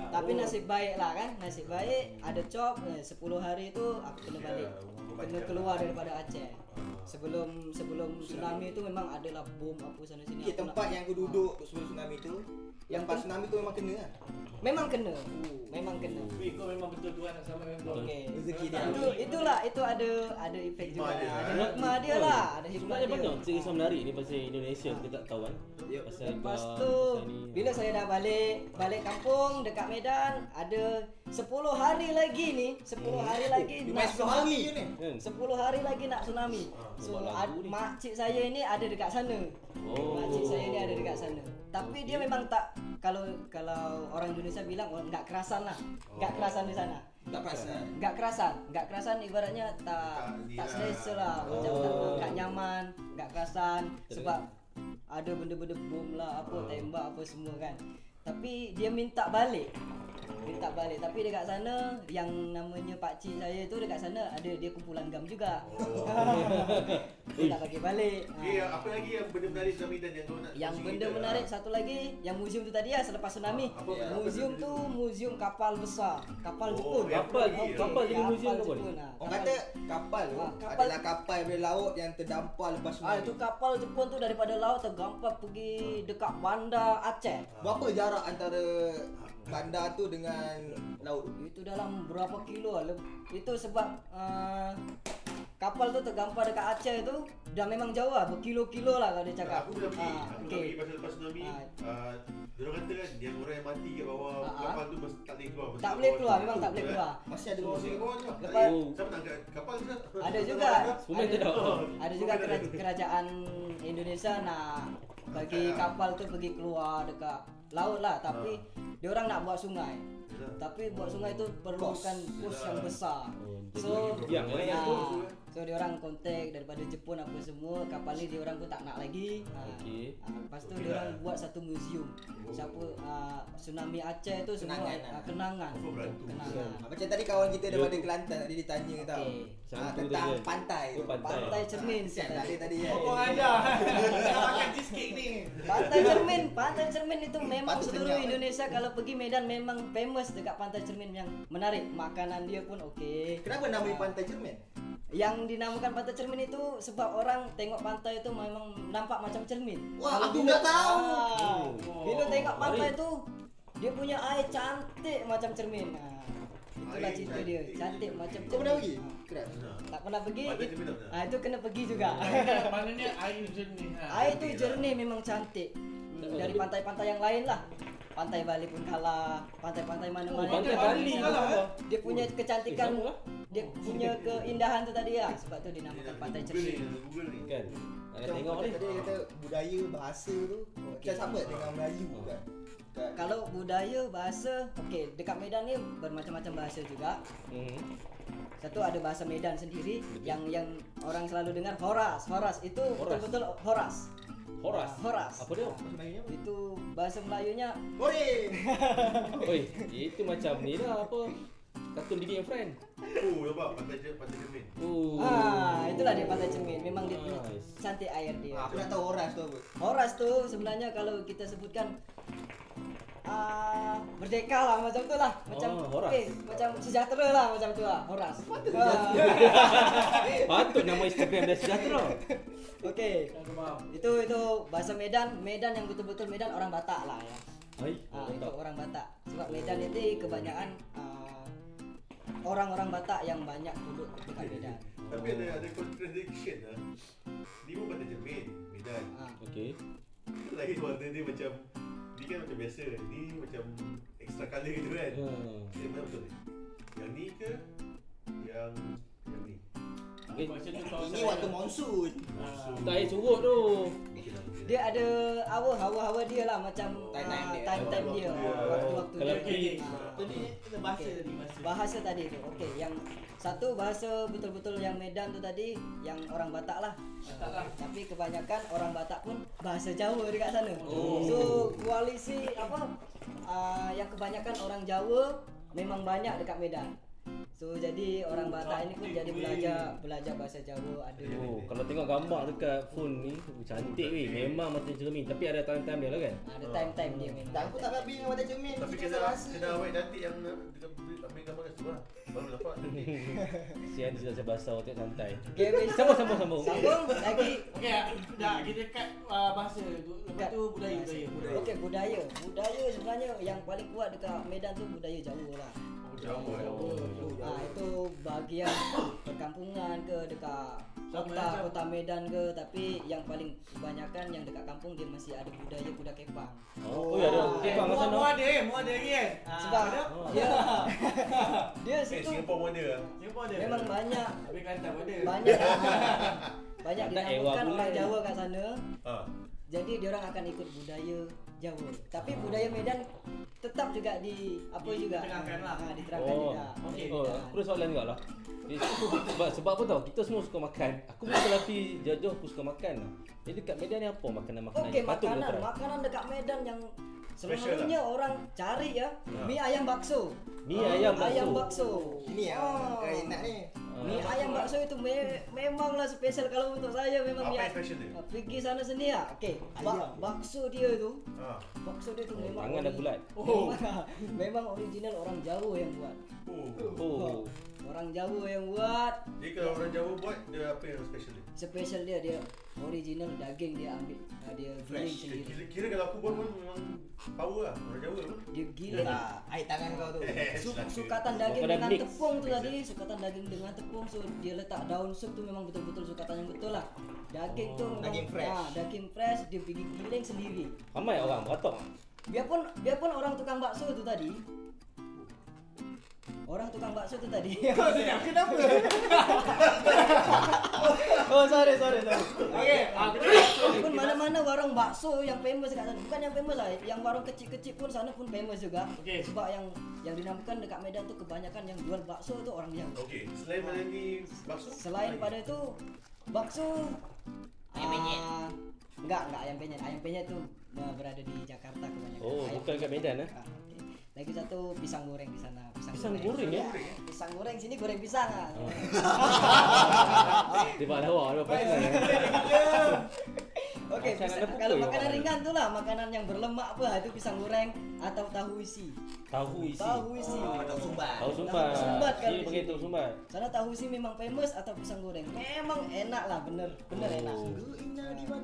Tapi nasib baik lah kan. Nasib baik ada cop eh, 10 hari tu aku kena Ya, balik. umur Kena keluar lah. daripada Aceh. Sebelum sebelum tsunami tu memang adalah bom apa sana sini. Aku tempat nak- yang aku duduk sebelum tsunami tu Yang pas tsunami tu memang kena lah memang kena. Memang kena. Weh, kau memang betul Tuhan nak sama dengan kau. Okey. Rezeki dia. Itu itulah itu ada ada efek juga. dia. Ada hikmah dia lah, ada hikmah Sebenarnya dia. banyak cerita menarik ni pasal Indonesia kita tak tahu kan. Ya, Pasal Lepas tu pasal ni. bila saya dah balik balik kampung dekat Medan ada 10 hari lagi ni, 10 hari lagi Dia nak main 10 hari je ni Kan? 10 hari lagi nak tsunami. So buat ad, makcik saya ni ada dekat sana. Oh. Makcik saya ni ada dekat sana. Tapi dia memang tak kalau kalau orang Indonesia bilang oh, enggak kerasan lah. Enggak kerasan di sana. Tak perasan Enggak kerasan, enggak kerasan ibaratnya tak Tak tak lah. selesa lah. Macam Oh. tak enggak nyaman, enggak kerasan sebab ada benda-benda bom lah, apa tembak apa semua kan. Tapi dia minta balik. Minta balik tapi dekat sana yang namanya pak cik saya tu dekat sana ada dia kumpulan gam juga. <laughs> dia tak bagi balik. Okay, Ha. apa lagi yang benda menarik dalam Medan yang kau nak Yang benda menarik satu lagi yang museum tu tadi ya selepas tsunami. Ah, apa apa museum benda tu museum kapal besar, kapal Oh, Jepun. kapal Okey, kapal jadi museum kapal apa? Jepun, ha. Orang kata kapal tu Ah, kapal- adalah kapal dari laut yang terdampar lepas Ah tsunami itu kapal Jepun tu daripada laut tergampar pergi dekat bandar Aceh. Berapa jarak antara bandar tu dengan laut tu? Itu dalam berapa kilo lah. Itu sebab uh, kapal tu tergampar dekat Aceh tu dah memang jauh lah berkilo-kilo lah kalau dia cakap. Aku pernah pergi, Ah, aku pernah okey. pergi pasal lepas tsunami. Ah. Ah, Dia orang kata kan yang orang yang mati kat bawah Ah, ah. kapal tu mesti tak boleh keluar. Tak boleh keluar, tu. memang tak boleh keluar. Masih ada So, tu. Lepas- Eh, Siapa nak angkat kapal tu? Ada juga. Tidak. Ada juga kera- kerajaan Indonesia nak bagi kapal tu pergi keluar dekat laut lah tapi dia orang nak buat sungai. Yalah. Tapi buat sungai tu perlukan kos yang besar. Oh, So Yang ya, so, so dia orang kontak daripada Jepun apa semua kapal ni dia orang pun tak nak lagi. Ha. Okey. Ha, lepas tu Okey dia orang lah. buat satu museum. Siapa uh, tsunami Aceh tu semua Kenangan kenangan, lah. kenangan. Ah, Macam tadi kawan kita daripada Kelantan tadi dia tanya tau ah, Satu Tentang pantai tu Oh, pantai. Pantai cermin Siap siap tadi tadi ya. Oh, kau ajar. Makan cheesecake ni. Pantai Cermin, Pantai Cermin itu memang Patut seluruh eh. Indonesia kalau pergi Medan memang famous dekat Pantai Cermin yang menarik. Makanan dia pun okey. Kenapa namanya pantai cermin? Yang dinamakan Pantai Cermin itu sebab orang tengok pantai itu memang nampak macam cermin. Wah, Kalau aku nggak tahu. Ah, bila tengok pantai Mari. tu dia punya air cantik macam cermin. Ah, itulah cerita dia, cantik. macam cermin. Kau pernah pergi? Ah, Keras Tak pernah pergi. Ah, itu kena pergi juga. Maknanya air jernih. ha. Air tu jernih memang cantik. Dari pantai-pantai yang lain lah. Pantai Bali pun kalah, pantai-pantai mana-mana. Oh, pantai Bali kalah, eh? Dia punya kecantikan, Eh, sama lah. dia punya keindahan tu tadi lah. Sebab tu dinamakan pantai Google ni, cermin. nak Google ni. Kan? Tengok ni. Tadi dia kata budaya bahasa tu Macam sama dengan Melayu Kan? Kalau budaya bahasa, okey dekat Medan ni bermacam-macam bahasa juga. Hmm. Satu ada bahasa Medan sendiri yang yang orang selalu dengar Horas. Horas itu Horas. betul-betul Horas. Horas. Horas. Apa dia? Bahasa Melayunya apa? Itu bahasa Melayunya Hore <laughs> Oi, itu macam ni lah apa? Kartun Didi and Friend. Oh, nampak pantai Cer- pantai cermin. Oh. Ah, itulah dia pantai cermin. Memang dia punya Nice. cantik air dia. Ah, Aku nak tahu Horas tu apa Horas tu sebenarnya kalau kita sebutkan ah merdeka lah macam tu lah macam Oh, Horas. okey, macam sejahtera lah macam tu lah Horas. Ah, <laughs> Patut nama Instagram dia sejahtera. Okey. Itu itu bahasa Medan, Medan yang betul-betul Medan orang Batak lah ya. Hai. Ah, itu orang Batak. Sebab Medan itu kebanyakan ah, orang-orang Batak yang banyak duduk dekat Medan. <laughs> Tapi ada ada contradiction lah. Ni pun pantai cermin, Medan. Ah. Okey. Lain warna dia macam Ni kan macam biasa Ni macam extra colour gitu kan Hmm. Yang mana betul ni? Yang ni ke? Yang Yang ni? Eh, Ini waktu monsun. Ah. Tak air surut tu. Dia ada hawa hawa-hawa dia lah macam Time-time ah, dia. dia. Waktu-waktu dia. Waktu-waktu Kalau dia. Okey. Ah. Tadi kita bahasa tadi bahasa. Bahasa tadi tu. Okey, yang satu bahasa betul-betul yang Medan tu tadi yang orang Batak lah. Batak lah. Tapi kebanyakan orang Batak pun bahasa Jawa dekat sana. Oh. So koalisi apa uh, yang kebanyakan orang Jawa memang banyak dekat Medan. So jadi orang Batak ini pun jadi belajar belajar bahasa Jawa ada. Oh, kalau tengok gambar dekat phone ni, oh, cantik weh. Memang macam cermin. Tapi ada time-time dia lah kan? Ada time-time dia memang. Dan aku tak rabi dengan wadah cermin. Tapi kena rasa. kena awet cantik yang dekat ambil gambar kat situ lah. Baru dapat. <laughs> Sian dia saya tengok santai. Okay, habis <laughs> tu- Sambung, sambung, sambung. Sambung lagi Okey, dah kita kat uh, bahasa tu. Lepas tu budaya budaya. budaya. Okey, budaya. Budaya sebenarnya yang paling kuat dekat Medan tu budaya Jawa lah. Jawa. Jawa. Ah itu bahagian perkampungan ke dekat kota kota Medan ke tapi yang paling kebanyakan yang dekat kampung dia masih ada budaya kuda kepang. Oh, oh ya ada. Eh, Okey, bang kat muat sana. muat ada eh, muat ada lagi kan. Ah, Sebab ada. dia <laughs> dia Eh, situ Singapore model lah. Singapore ada. memang banyak Habis Kelantan pun ada. banyak banyak Tak dinamakan orang. Jawa kat sana. Ha. Jadi dia orang akan ikut budaya Jawa. Tapi budaya Medan tetap juga di apa Di- juga diterangkan lah. Ha, diterangkan Oh, juga. Okey. oh, aku ada soalan juga lah. Eh, sebab sebab apa tau? Kita semua suka makan. Aku pun tetapi jauh aku suka makan. Jadi kat Medan ni apa makanan-makanan Okey, yang patut kita makanan makanan dekat Medan yang selalunya orang cari ya, Ha. mi ayam bakso. Mi ayam bakso. Ayam bakso. Ini yang Oh. kau enak ni. Mi Ah. ayam bakso itu me- memanglah spesial kalau untuk saya memang Apa mi- yang special dia? Ah, Pergi sana sini ya. Okey. Ba- bakso dia tu, Ha. bakso dia tu memang Tangan dah ori- bulat. <laughs> Oh. memang original orang Jawa yang buat. Oh. Oh. Orang Jawa yang buat Jadi kalau orang Jawa buat dia apa yang special dia? spesial dia dia original daging dia ambil ah, dia giling Fresh. sendiri. Kira, kira kalau aku buat pun memang power lah orang Jawa tu. Dia giling Tak, air tangan kau tu. <laughs> Su- sukatan daging dengan mix. tepung tu tadi sukatan daging dengan tepung so dia letak daun sup tu memang betul-betul sukatan yang betul lah daging tu memang, Daging fresh. ah, daging fresh dia pergi giling sendiri Ramai orang beratok. biarpun biarpun orang tukang bakso tu tadi orang tukang bakso tu tadi Kau senyap kenapa? <laughs> oh sorry sorry sorry Okey, ah kita pun mana-mana warung bakso yang famous kat sana bukan yang famous lah yang warung kecil-kecil pun sana pun famous juga Okey. sebab yang yang dinamakan dekat Medan tu kebanyakan yang jual bakso tu orang Jawa Okey, selain menyanyi bakso Selain pada itu bakso Ayam penyet. ah, enggak, enggak ayam penyet. Ayam penyet tu ah, berada di Jakarta kebanyakan. Oh, Ayam bukan kat Medan, eh? Lagi satu pisang goreng di sana. Pisang goreng, ya? Pisang goreng sini goreng pisang. Oh. <laughs> Okey, Macam pisang- ada pukul kalau je makanan ringan tu lah, makanan yang berlemak apa itu pisang goreng atau tahu isi. Tahu isi. Tahu isi. Oh, tahu sumbat. Tahu sumbat. Tahu sumbat di sini. tahu sumbat. Sana tahu isi memang famous atau pisang goreng. Memang enak lah, bener, bener Oh. enak.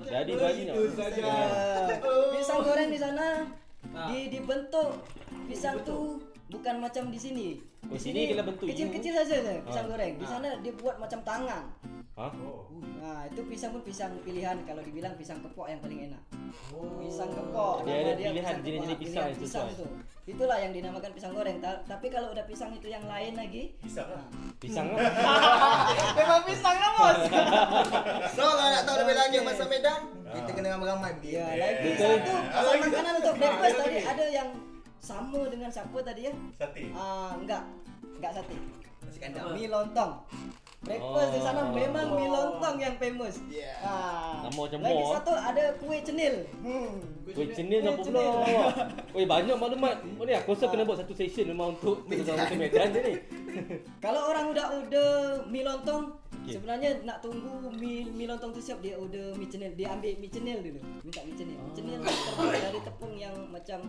Jadi banyak. Itu saja. Ya. Pisang goreng di sana Ah. di dibentuk pisang tu bukan macam di sini. Oh, sini kena bentuk kecil-kecil saja pisang Ah. goreng. Di Ah. sana dia buat macam tangan. Ha? Oh. Nah, itu pisang pun pisang pilihan kalau dibilang pisang kepok yang paling enak. Oh. Pisang kepok. Dia ada pilihan pisang jenis-jenis kepok, pisang pilihan yang pisang sesuai. itu. Itulah yang dinamakan pisang goreng. Ta- tapi kalau udah pisang itu yang lain lagi, Pisang lah. Pisang <laughs> lah. memang pisang lah bos. <laughs> So kalau nak tahu lebih lanjut pasal Medan, Ah. kita kena ramai-ramai pergi. Ya, lagi Betul. satu pasal makanan untuk breakfast tadi ada yang sama dengan siapa tadi ya? Sate. Ah, enggak. Enggak sate. Nasi kandar. Mi lontong. Breakfast di sana Oh. memang mi lontong yang famous. Yeah. Ah. Nama macam Lagi more. satu ada kuih cenil. Hmm. Weh, cenil apa Kuih pula? Weh, banyak maklumat. Ni aku rasa kena buat satu session memang untuk <laughs> untuk orang Medan je ni. Kalau orang udah order mi lontong, Okey. sebenarnya nak tunggu mi mi lontong tu siap dia order mi cenil. Dia ambil mi cenil dulu. Minta mi cenil. Mi cenil terbuat dari tepung yang macam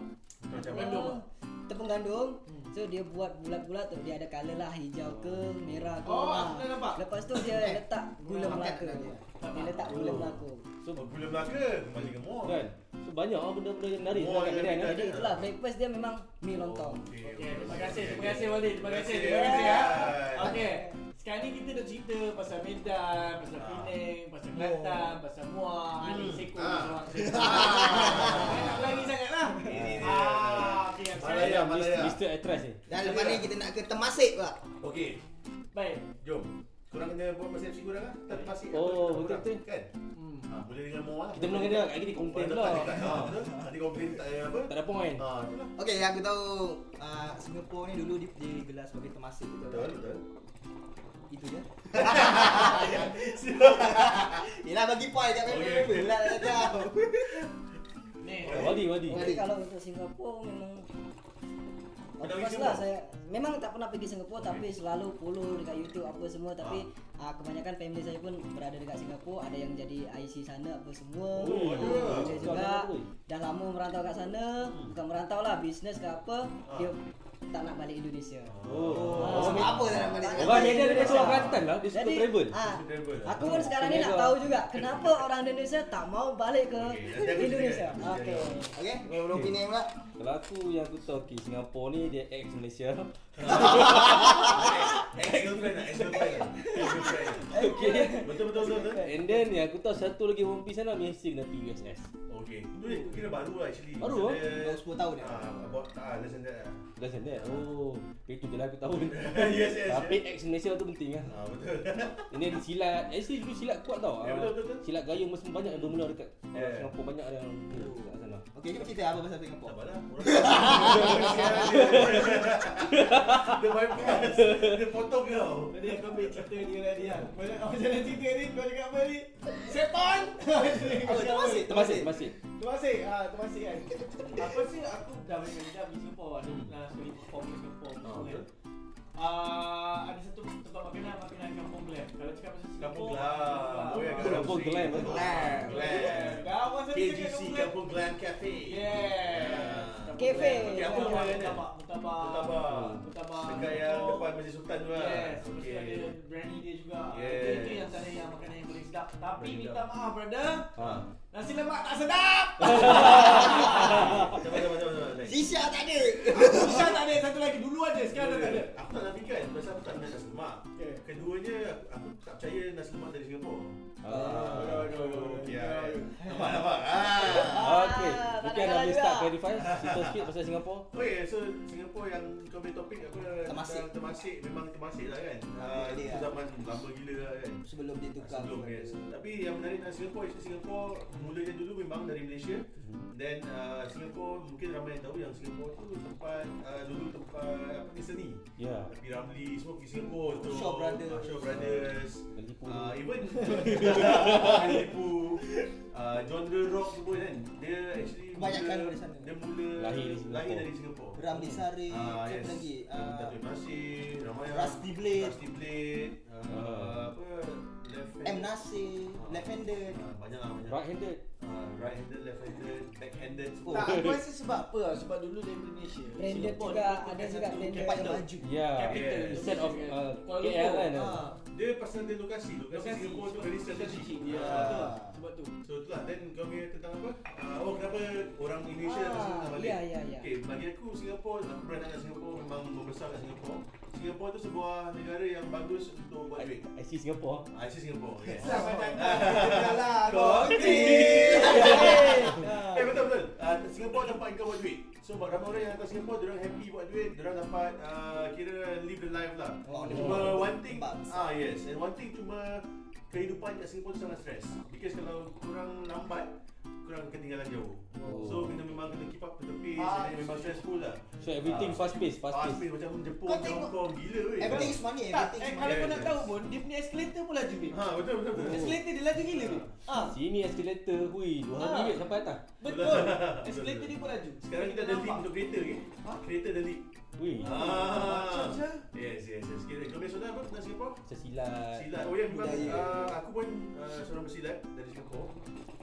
Macam apa? gandum ah? Tepung gandum. So dia buat bulat-bulat tu dia ada color lah hijau ke merah ke. Oh, Ah. aku dah nampak. Lepas tu dia letak gula melaka. dia? Dia letak gula Oh. melaka. So, gula Melaka kembali ke more. kan? So banyak lah benda-benda yang menarik Oh, kat Medan. Medan. kan? Jadi itulah breakfast dia memang mi lontong. Okey, okey, terima kasih, terima kasih Walid, terima kasih, Terima kasih ya. kasih. Okey, sekarang ni kita nak cerita pasal Medan, pasal Ah. Penang, pasal Kelantan, pasal Muar, Ali Seko Ah. <laughs> Ah, nak lari sangatlah. Dia. Ah, okey, Malaya. Malaya. Mr. Actress ni. Dan lepas ni kita nak ke Temasek pula. Okey, Baik. jom. Korang kena buat masa MC korang lah Tak pasti Oh, betul-betul. Kan Hmm. ha, Mula dengan more lah Kita belum kena kat gini komplain pula. ha, betul. Nanti komplain tak ada apa Tak ada point. Ha, tu Okay, yang aku tahu uh, Singapura ni dulu di- digelar sebagai temasek betul. Betul, betul Itu je. <laughs> Yelah bagi point kat member Okay. member lah dah tahu. Ni. Wadi, Wadi. Tapi kalau untuk Singapura memang Of course lah saya memang tak pernah pergi Singapura tapi selalu follow dekat YouTube apa semua tapi ah. kebanyakan family saya pun berada dekat Singapura ada yang jadi IC sana apa semua Oh, ada. Ah, juga dah lama merantau kat sana bukan merantau lah bisnes ke apa dia tak nak balik Indonesia Oh. Ah, Sebab apa tak nak balik? Orang ni dia dia Kelantan lah, dia suka jadi travel. travel. aku pun sekarang ni nak tahu juga kenapa orang Indonesia tak mau balik ke Okey, Indonesia okey cerita. Okay, opinion pula. Kalau aku yang aku tahu okay, Singapura ni dia ex Malaysia. Ex-girlfriend lah, ex-girlfriend lah Ex-girlfriend okay. Betul, betul, betul, betul And then yang aku tahu satu lagi One Piece sana mesti kena pergi USS. Okay, tu dia kira baru lah actually Baru ah? Baru 10 tahun dah. Ah, about, ah, less than that lah Dah sana. Oh, itu je lah aku tahu. <laughs> Yes, yes, Tapi ex Malaysia tu penting lah. Ah, betul <laughs> Ini ada silat. Actually dulu silat kuat tau. Ya, betul, betul, betul. Silat gayung mesti banyak yang bermula dekat Ya. Singapura banyak yang Okay, cuba cerita apa pasal Singapura. Sabarlah dia bypass Dia potong kau Tadi aku ambil cerita dia tadi kan. Banyak apa jalan cerita ni kau cakap apa ni? Seton. <laughs> Temasek, Termasuk, termasuk. Terima kasih. Ah, terima kasih kan. <laughs> Apa sih aku dah banyak dah di Singapore ada pernah sekali perform di Ah, ada satu tempat makanan makanan kampung glam. Kalau cakap pasal Kampung Glam Oh ya Kampung Glam? Glam Glam. Saya cakap KGC Glam. Kampung Glam Cafe Yeah. Cafe. Nama dia? murtabak, murtabak. Murtabak. Murtabak. Dekat yang depan Masjid Sultan tu lah Yes, Okay ada brownie dia juga. Yes. Itu, yang antara yang makanan yang paling sedap. Tapi minta maaf brother, Ha. nasi lemak tak sedap. <laughs> Next? Sisha tak ada. <laughs> Susah tak ada satu lagi dulu ada sekarang dah tak ada. Aku tak nafikan pasal aku tak minat nasi lemak Okay. Keduanya aku tak percaya nasi lemak dari Singapura Ah. Aduh, aduh, aduh. Okay, ah. Nampak nampak ah. Tak mungkin nak kalah boleh juga. start clarify <laughs> cerita sikit pasal Singapura. Okay, so Singapura yang kau punya topik apa Temasek. tentang Temasek memang Temasek lah kan Ah, Itu lah. zaman lama gila lah kan Sebelum dia tukar. Sebelum yes. Tapi yang menarik dalam Singapore Actually Singapore Mulanya dulu memang dari Malaysia Then uh, Singapore Mungkin ramai yang tahu Yang Singapore tu tempat uh, Dulu tempat Apa ni seni Ya. Tapi Ramli Semua pergi Singapore tu Shaw Brothers. Shaw Brothers Melipu. uh, Even Melipu uh, Genre rock tu pun kan Dia actually Kebanyakan mula- dari sana. Dia mula Lahir di Singapore. Lahir dari Singapore Ramli Sari, Ah, siapa yes. lagi? Uh, Ah, Datuk Nasir, ramai orang. Rusty Blade. Rusty Blade. Uh, Ah. apa? Left. M Nasir, left handed. Ah, banyak lah banyak. Right handed. Uh, right handed, left handed, back handed. Oh. Tak, aku rasa sebab apa lah? Sebab dulu dari Indonesia. Branded Singapore juga, ada juga branded. Capital. maju. Ya. Capital. Instead of uh, KL kan. Ah. Dia pasal dia lokasi. Lokasi, Lokasi. Singapore tu very strategic. Ya, Ah. sebab tu lah. Sebab tu. So itulah Then kau punya tentang apa uh, Oh kenapa orang Indonesia Ah, datang sini nak balik ya, ya, ya. Okay bagi aku Singapore Aku beranak kat Singapore Memang membesar kat Singapore Singapore tu sebuah negara yang bagus untuk buat duit I see Singapore. I see Singapore yes. Sama datang lah. Ah. Eh betul betul uh, Singapore tempat kau buat duit So buat ramai orang yang datang Singapore Diorang happy buat duit Diorang dapat uh, Kira live the life lah Oh, Cuma oh. one thing. Ah yes And one thing cuma Kehidupan kat Singapore tu sangat stress Because kalau kurang lambat Kurang ketinggalan jauh Oh. So kena memang kena keep up to the pace Ah, And memang stressful lah So everything Ah, fast pace, fast Fast pace. pace macam Jepun, Kau tengok- Hong Kong Gila weh Everything is money, Tak, everything eh, is kalau kau nak tahu pun, dia punya escalator pun laju Bim. Ha betul betul betul Escalator dia laju gila Bim. Ah, Sini escalator, hui, dua Ah. ringgit sampai atas. betul. Escalator dia pun laju. Sekarang kita ada lift untuk kereta ke? Ha? Kereta ada lift Hui. Ah, Macam-macam. yes yes yes. Kira kau soalan apa tentang Singapore? Macam silat. Silat. Oh ya, memang Budaya. uh, aku pun uh, seorang bersilat dari Singapura.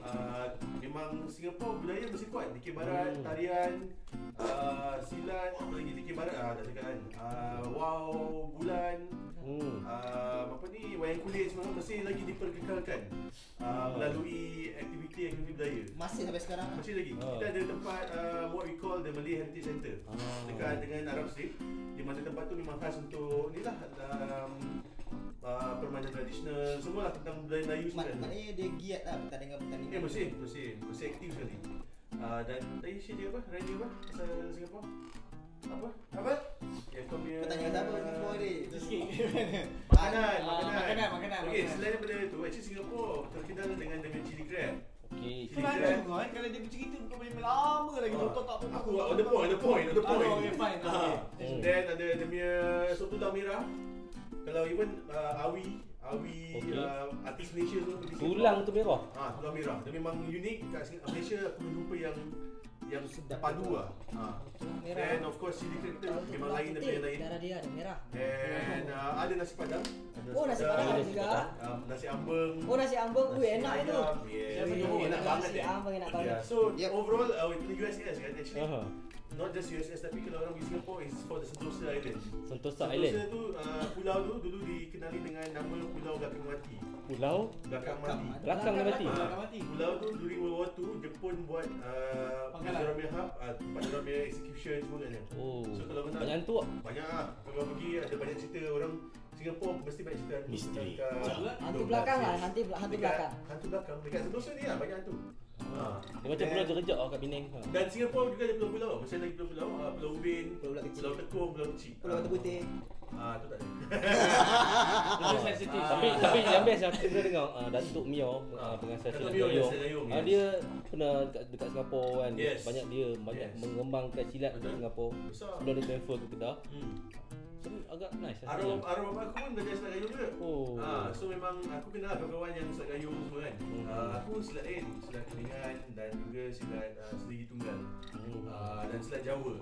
Uh, memang Singapura budaya mesti kuat. Dikir barat, Hmm. tarian, uh, silat, apa lagi dikir barat ah dah cakap kan. Uh, wow, bulan, Hmm. uh, apa ni wayang kulit semua mesti lagi diperkekalkan uh, melalui aktiviti-aktiviti budaya. Masih sampai sekarang. Masih lagi. Ah. Kita ada tempat uh, what we call the Malay Heritage Centre. Ah. Dekat dengan Arab Street. Di mana tempat tu memang khas untuk ni lah um, uh, permainan tradisional semua lah tentang budaya Melayu. Mak- kan. Maknanya dia giat lah pertandingan-pertandingan. Eh mesti, mesti, mesti aktif sekali. Uh, dan tadi Syed cakap apa? Raya apa? Pasal Singapore? Apa? Apa? Yang kau punya Pertanyaan siapa Singapura ni? <laughs> Sikit. <laughs> Makanan, Ah, makanan. makanan, actually Singapore terkenal dengan dengan chili crab. Lanjut kau eh. Kalau dia bercerita bukan main lama lagi. Ah. Doktor tak apa. Aku on the point, on the point, on the point. Oh, okay, fine. Ah. Okay. Hmm. Then ada dia punya soto daun merah. Kalau even uh, Awi, Awi Okay. uh, artis Malaysia tu. Tulang tu merah. Ah, tulang merah. Dia memang unik kat Malaysia aku jumpa yang yang Sedap padu tu. lah. Ah. Merah. Then of course chili crab kita memang lain daripada yang lain. Darah dia ada merah. And uh, ada nasi padang. Ada Oh, nasi padang ada juga. Um, nasi ambeng. Oh nasi ambeng, ui enak itu. Yes. Oh, enak banget Nasi eh. ambeng enak Yeah, banget. so overall uh, itu USS kan actually. Not just USS tapi kalau orang pergi Singapore is for the Sentosa Island. Sentosa Sentosa Island. tu uh, pulau tu dulu dikenali dengan nama Pulau Belakang Mati. Pulau Belakang Belakang Mati. belakang dia mati. Ah, Belakang mati. Pulau tu during World War II Jepun buat uh, Pangkalan. Punya hub, uh, tempat punya execution semua kan. Oh. So kalau kena Banyak hantu tak? banyak lah. Kalau pergi ada banyak cerita orang Singapore mesti banyak cerita hantu Misteri. Hantu belakang lah, hantu hantu Dekat- belakang. Hantu belakang. Dekat Sentosa ni lah banyak hantu. Ha. Dia macam pulau terjejak lah kat Penang. Ha. Dan Singapore juga ada pulau-pulau. Mesti lagi pulau-pulau. Uh, pulau Ubin, Pulau kecil. Pulau Tekong, Pulau Kecil. Pulau Batu Putih. Ah, tu tak ada. <laughs> Sensitif. Tapi tapi yang best aku pernah dengar uh, Datuk Mio uh, dengan Datuk Datuk Mio, Mio. yes, Dayung, Uh, dia pernah dekat, dekat Singapore kan. Yes. banyak dia banyak Yes. mengembangkan silat di. Besar. Sebelum dia transfer ke Kedah. Hmm. So agak nice. Arwah arwah bapak aku pun belajar silat gayung juga. Oh. Ah, so memang aku kenal kawan-kawan yang silat gayung semua kan. Hmm. Ah, aku silat lain, silat kelingan dan juga silat uh, sendiri tunggal. Hmm. Ah, dan silat Jawa.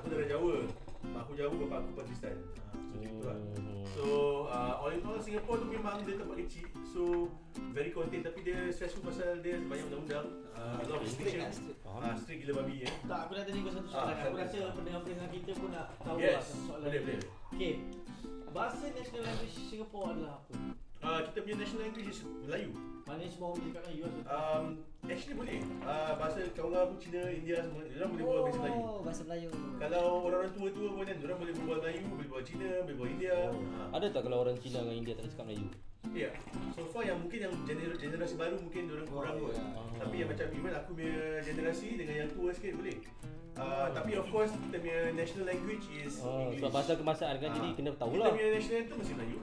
Aku dari Jawa. Mak aku Jawa, bapak aku Pakistan. Ah, so gitu lah. Hmm. So uh, all in all Singapore tu memang dia tempat kecil So very contained tapi dia stressful pasal dia banyak undang-undang uh, A lot of strict. Faham. Ah, strict gila babi ya Tak, aku nak tanya kau satu Ah, soalan. aku rasa pendengar-pendengar kita pun nak tahu Yes, lah satu soalan. boleh, boleh. Okay. Bahasa national language Singapore adalah apa? uh, Kita punya national language is Melayu Maknanya semua orang cakap Melayu lah. um, Actually boleh uh, Bahasa kawan aku Cina, India semua Diorang boleh berbual bahasa Melayu Oh, bahasa Melayu. Kalau orang-orang tua-tua pun kan Diorang boleh berbual Melayu, boleh berbual Cina, boleh berbual India Oh. Ah. Ada tak kalau orang Cina dengan India tak ada cakap Melayu? Ya, yeah. so far yang mungkin yang gener- generasi baru mungkin orang kurang Oh, kot. ya. Tapi yang macam even aku punya generasi dengan yang tua sikit boleh. Uh, tapi of course kita punya national language is Oh, English. sebab bahasa kebangsaan kan jadi Ah. kena tahu Kita lah. punya national tu mesti Melayu.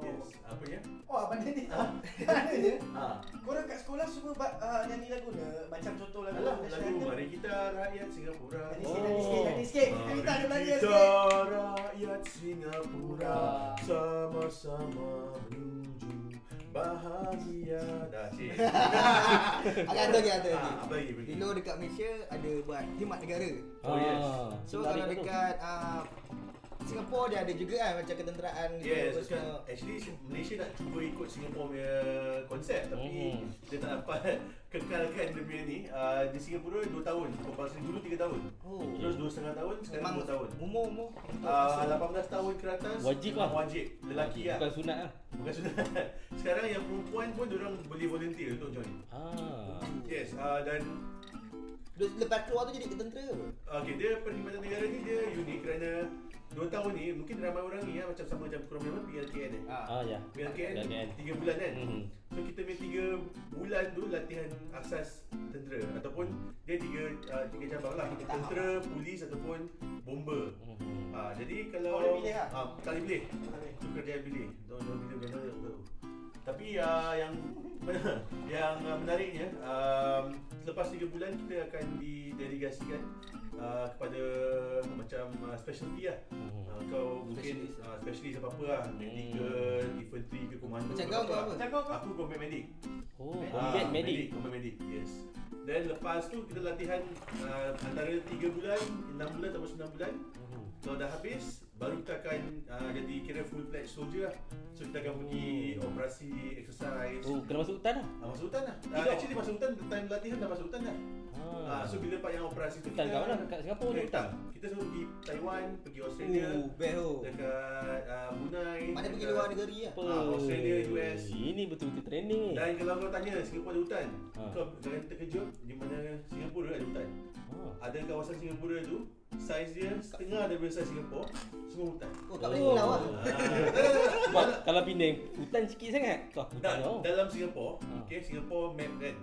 Uh, yes, apa ya? Wah, benda ni tak ada je. Ah. Korang kat sekolah semua ba- uh, nyanyi lagu ni macam contoh lagu Alah, lagu anthem. Mari Kita Rakyat Singapura. Nyanyi sikit, nyanyi sikit, nyanyi sikit. Kita Mari minta ada Melayu kita sikit. rakyat Singapura sama-sama menuju bahagia. Dah, cik. <laughs> Agak ada lagi ada lagi. Ah, apa lagi? Dulu dekat Malaysia ada buat khidmat negara. Oh, yes. Ah, So kalau dekat uh, Singapore dia ada juga kan macam ketenteraan gitu. Yes, kan, semua. actually Malaysia nak cuba ikut Singapore punya konsep tapi Hmm. dia tak dapat <laughs> kekalkan dia punya ni. Uh, di Singapura 2 tahun, compulsory dulu 3 tahun. Oh. Terus 2,5 tahun, sekarang Memang 2 tahun. umur umur. Uh, 18 tahun ke atas Wajib lah. Wajib, lelaki lah. Bukan sunat lah. Bukan sunat. <laughs> sekarang yang perempuan pun orang boleh volunteer untuk join. Ah. Yes, uh, dan lepas keluar tu jadi ketentera apa? Okay, dia perkhidmatan negara ni dia unik kerana 2 tahun ni mungkin ramai orang ni ya, macam sama macam kurang lebih PLKN eh. Ah ya. PLKN PLKN. 3 bulan kan. Mhm. So kita punya 3 bulan tu latihan asas tentera ataupun dia 3 uh, tiga cabang lah. Tiga. Tentera, polis ataupun bomber. Mhm. Ah jadi kalau Oh, dia pilih lah? ah tak boleh pilih. Itu kerjaan pilih. Don't don't pilih mana tahu. Tapi uh, yang <laughs> yang uh, menariknya um, selepas 3 bulan kita akan didelegasikan uh, kepada macam uh, specialty lah. Mhm. Uh, kau mungkin Specialist. uh, specialist apa-apa lah Medic ke, infantry ke, komando Macam kau apa kau apa? Macam kau kau? Aku combat medic Oh, Ah, combat medic. Combat medic, yes Then lepas tu kita latihan uh, antara 3 bulan, 6 bulan atau 9 bulan Mhm. Kalau dah habis, baru kita akan uh, jadi kira full pledge soldier lah So kita akan pergi operasi, exercise Oh, kena masuk hutan lah. uh, Masuk hutan lah uh, Actually masuk hutan, time latihan dah masuk hutan dah Ah. uh, So bila part yang operasi tu Hutan kat mana? Kat Singapura tu Eh, hutan? tak. Kita selalu pergi Taiwan, pergi Australia Oh, best tu. Dekat uh, Brunei Mana pergi dekat- luar negeri lah. Apa? Ah, Australia, US. Ini betul-betul training ni. Dan kalau kau tanya Singapura ada hutan Ha. Kau jangan terkejut Di mana Singapura ada hutan Ah. Ada kawasan Singapura tu Saiz dia setengah daripada saiz Singapura Semua hutan Oh, tak boleh pulau lah. Ah. Sebab kalau Penang hutan sikit sangat. Da- tanya. oh. dalam Singapura, Ha. okay, Singapore map kan.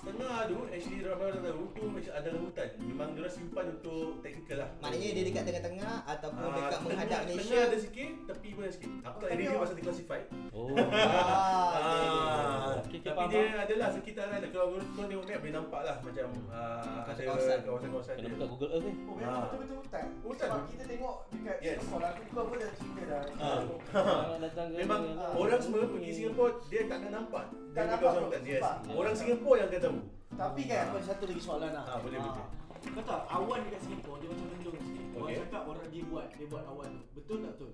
Setengah tu actually ramai orang tahu tu macam ada hutan. Memang dia simpan untuk teknikal lah. Maknanya dia dekat tengah-tengah ataupun Ah, dekat menghadap Malaysia. Tengah ada sikit, tepi pun ada sikit. Aku tak Tapi ready pasal declassified. Oh. Ah, Okey, okey, tapi faham, dia adalah sekitaran lah. Kalau kau tengok map boleh nampak lah macam ah, ada Kawasan-kawasan. Kena dia. buka Google Earth ni. Oh memang Ah. betul-betul hutan. Hutan. Sebab kita tengok dekat Yes. Singapore aku kau pun dah cerita dah. Ah. <laughs> Ke Memang orang semua pergi Singapura dia tak akan nampak. Tak Dia nampak, kawasan. Yes. Nampak. Orang Singapura yang akan tahu. Tapi kan aku ada satu lagi soalan lah. Ah, boleh, boleh. Kau tahu awan dekat Singapura dia macam mendung sikit. Orang cakap orang dia buat, dia buat awan tu. Betul tak betul?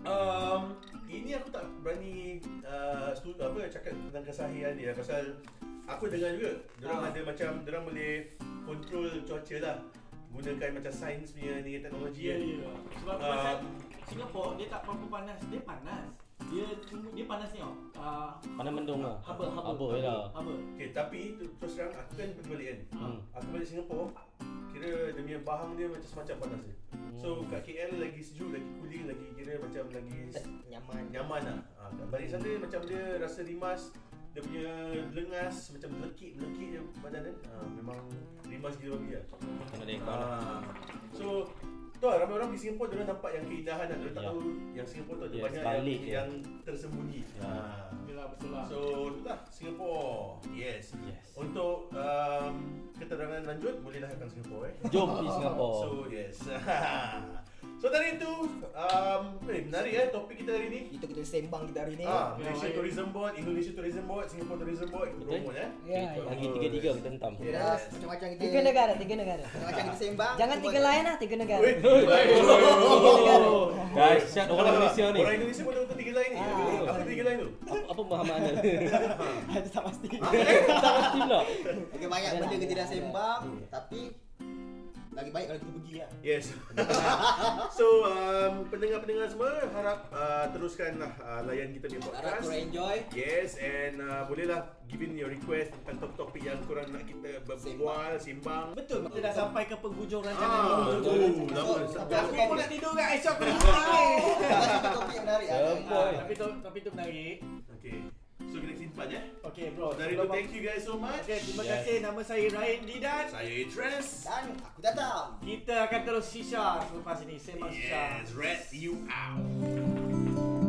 Um, ini aku tak berani uh, stu, apa cakap tentang kesahihan dia pasal aku dengar juga orang Ah. ada macam orang boleh control cuaca lah gunakan macam sains punya ni teknologi Ya, kan. ya. Sebab Ah. pasal Singapura dia tak berapa panas, dia panas. Dia cuma- dia panas ni. Ah, Mana mendung lah. haba haba. Haba je lah. Haba. Okay, tapi terus terang aku kan pergi balik kan. Hmm. Aku balik Singapura, kira dia punya bahang dia macam semacam panas dia. So kat KL lagi sejuk, lagi cooling, lagi kira macam lagi Nyaman. nyaman lah. Ha, kat balik sana macam dia rasa rimas, dia punya lengas macam melekit melekit je badan kan. Ha, memang rimas gila babi lah. Kena ada aircon lah. Ha. So tu lah ramai orang pergi Singapura dia orang nampak yang keindahan lah. Dia orang tak Ya. tahu yang Singapura tu ada Yes, banyak balik yang, je. yang tersembunyi. Ya. Ha. Yalah betul lah. So tu lah Singapura. Yes. Yes. Untuk um, keterangan lanjut bolehlah akan Singapura eh. Jom pergi Singapura. So yes. <laughs> so dari itu um, eh, menarik eh topik kita hari ni. Itu kita sembang kita hari ni. Ah, Malaysia baik. Tourism Board, Indonesia Tourism Board, Singapore Tourism Board kita promote eh. Ya, ya. Bagi tiga-tiga kita hentam. Ya. Dah macam-macam kita. Tiga negara, tiga negara. Macam-macam kita sembang. Jangan tiga lain lah, tiga negara. Wait, Tiga negara. Dahsyat orang Indonesia ni. Orang Indonesia untuk tiga lain ni. Ah. Apa tiga lain tu? Apa, pemahaman anda? <laughs> Itu tak pasti. tak pasti pula. Okey banyak benda kita dah sembang tapi lagi baik kalau kita pergi lah. Yes. <laughs> so um, pendengar-pendengar semua harap uh, teruskanlah uh, layan kita di Harap podcast. korang enjoy. Yes and uh, bolehlah give in your request tentang topik-topik yang korang nak kita berbual, simbang. Betul, kita dah sampai ke penghujung rancangan Ah, betul. Lama. So, aku pun nak tidur kat esok aku <laughs> nak ni. Masih topik yang menarik Tapi tu tapi tu menarik. Okay. So kita simpan ya. Okay bro. Dari itu thank you guys so much. Okay, terima Yes. kasih. Nama saya Ryan Didan. Saya Idris. Dan aku datang. Kita akan terus shisha selepas ini. Sembang shisha. Yes, rat you out.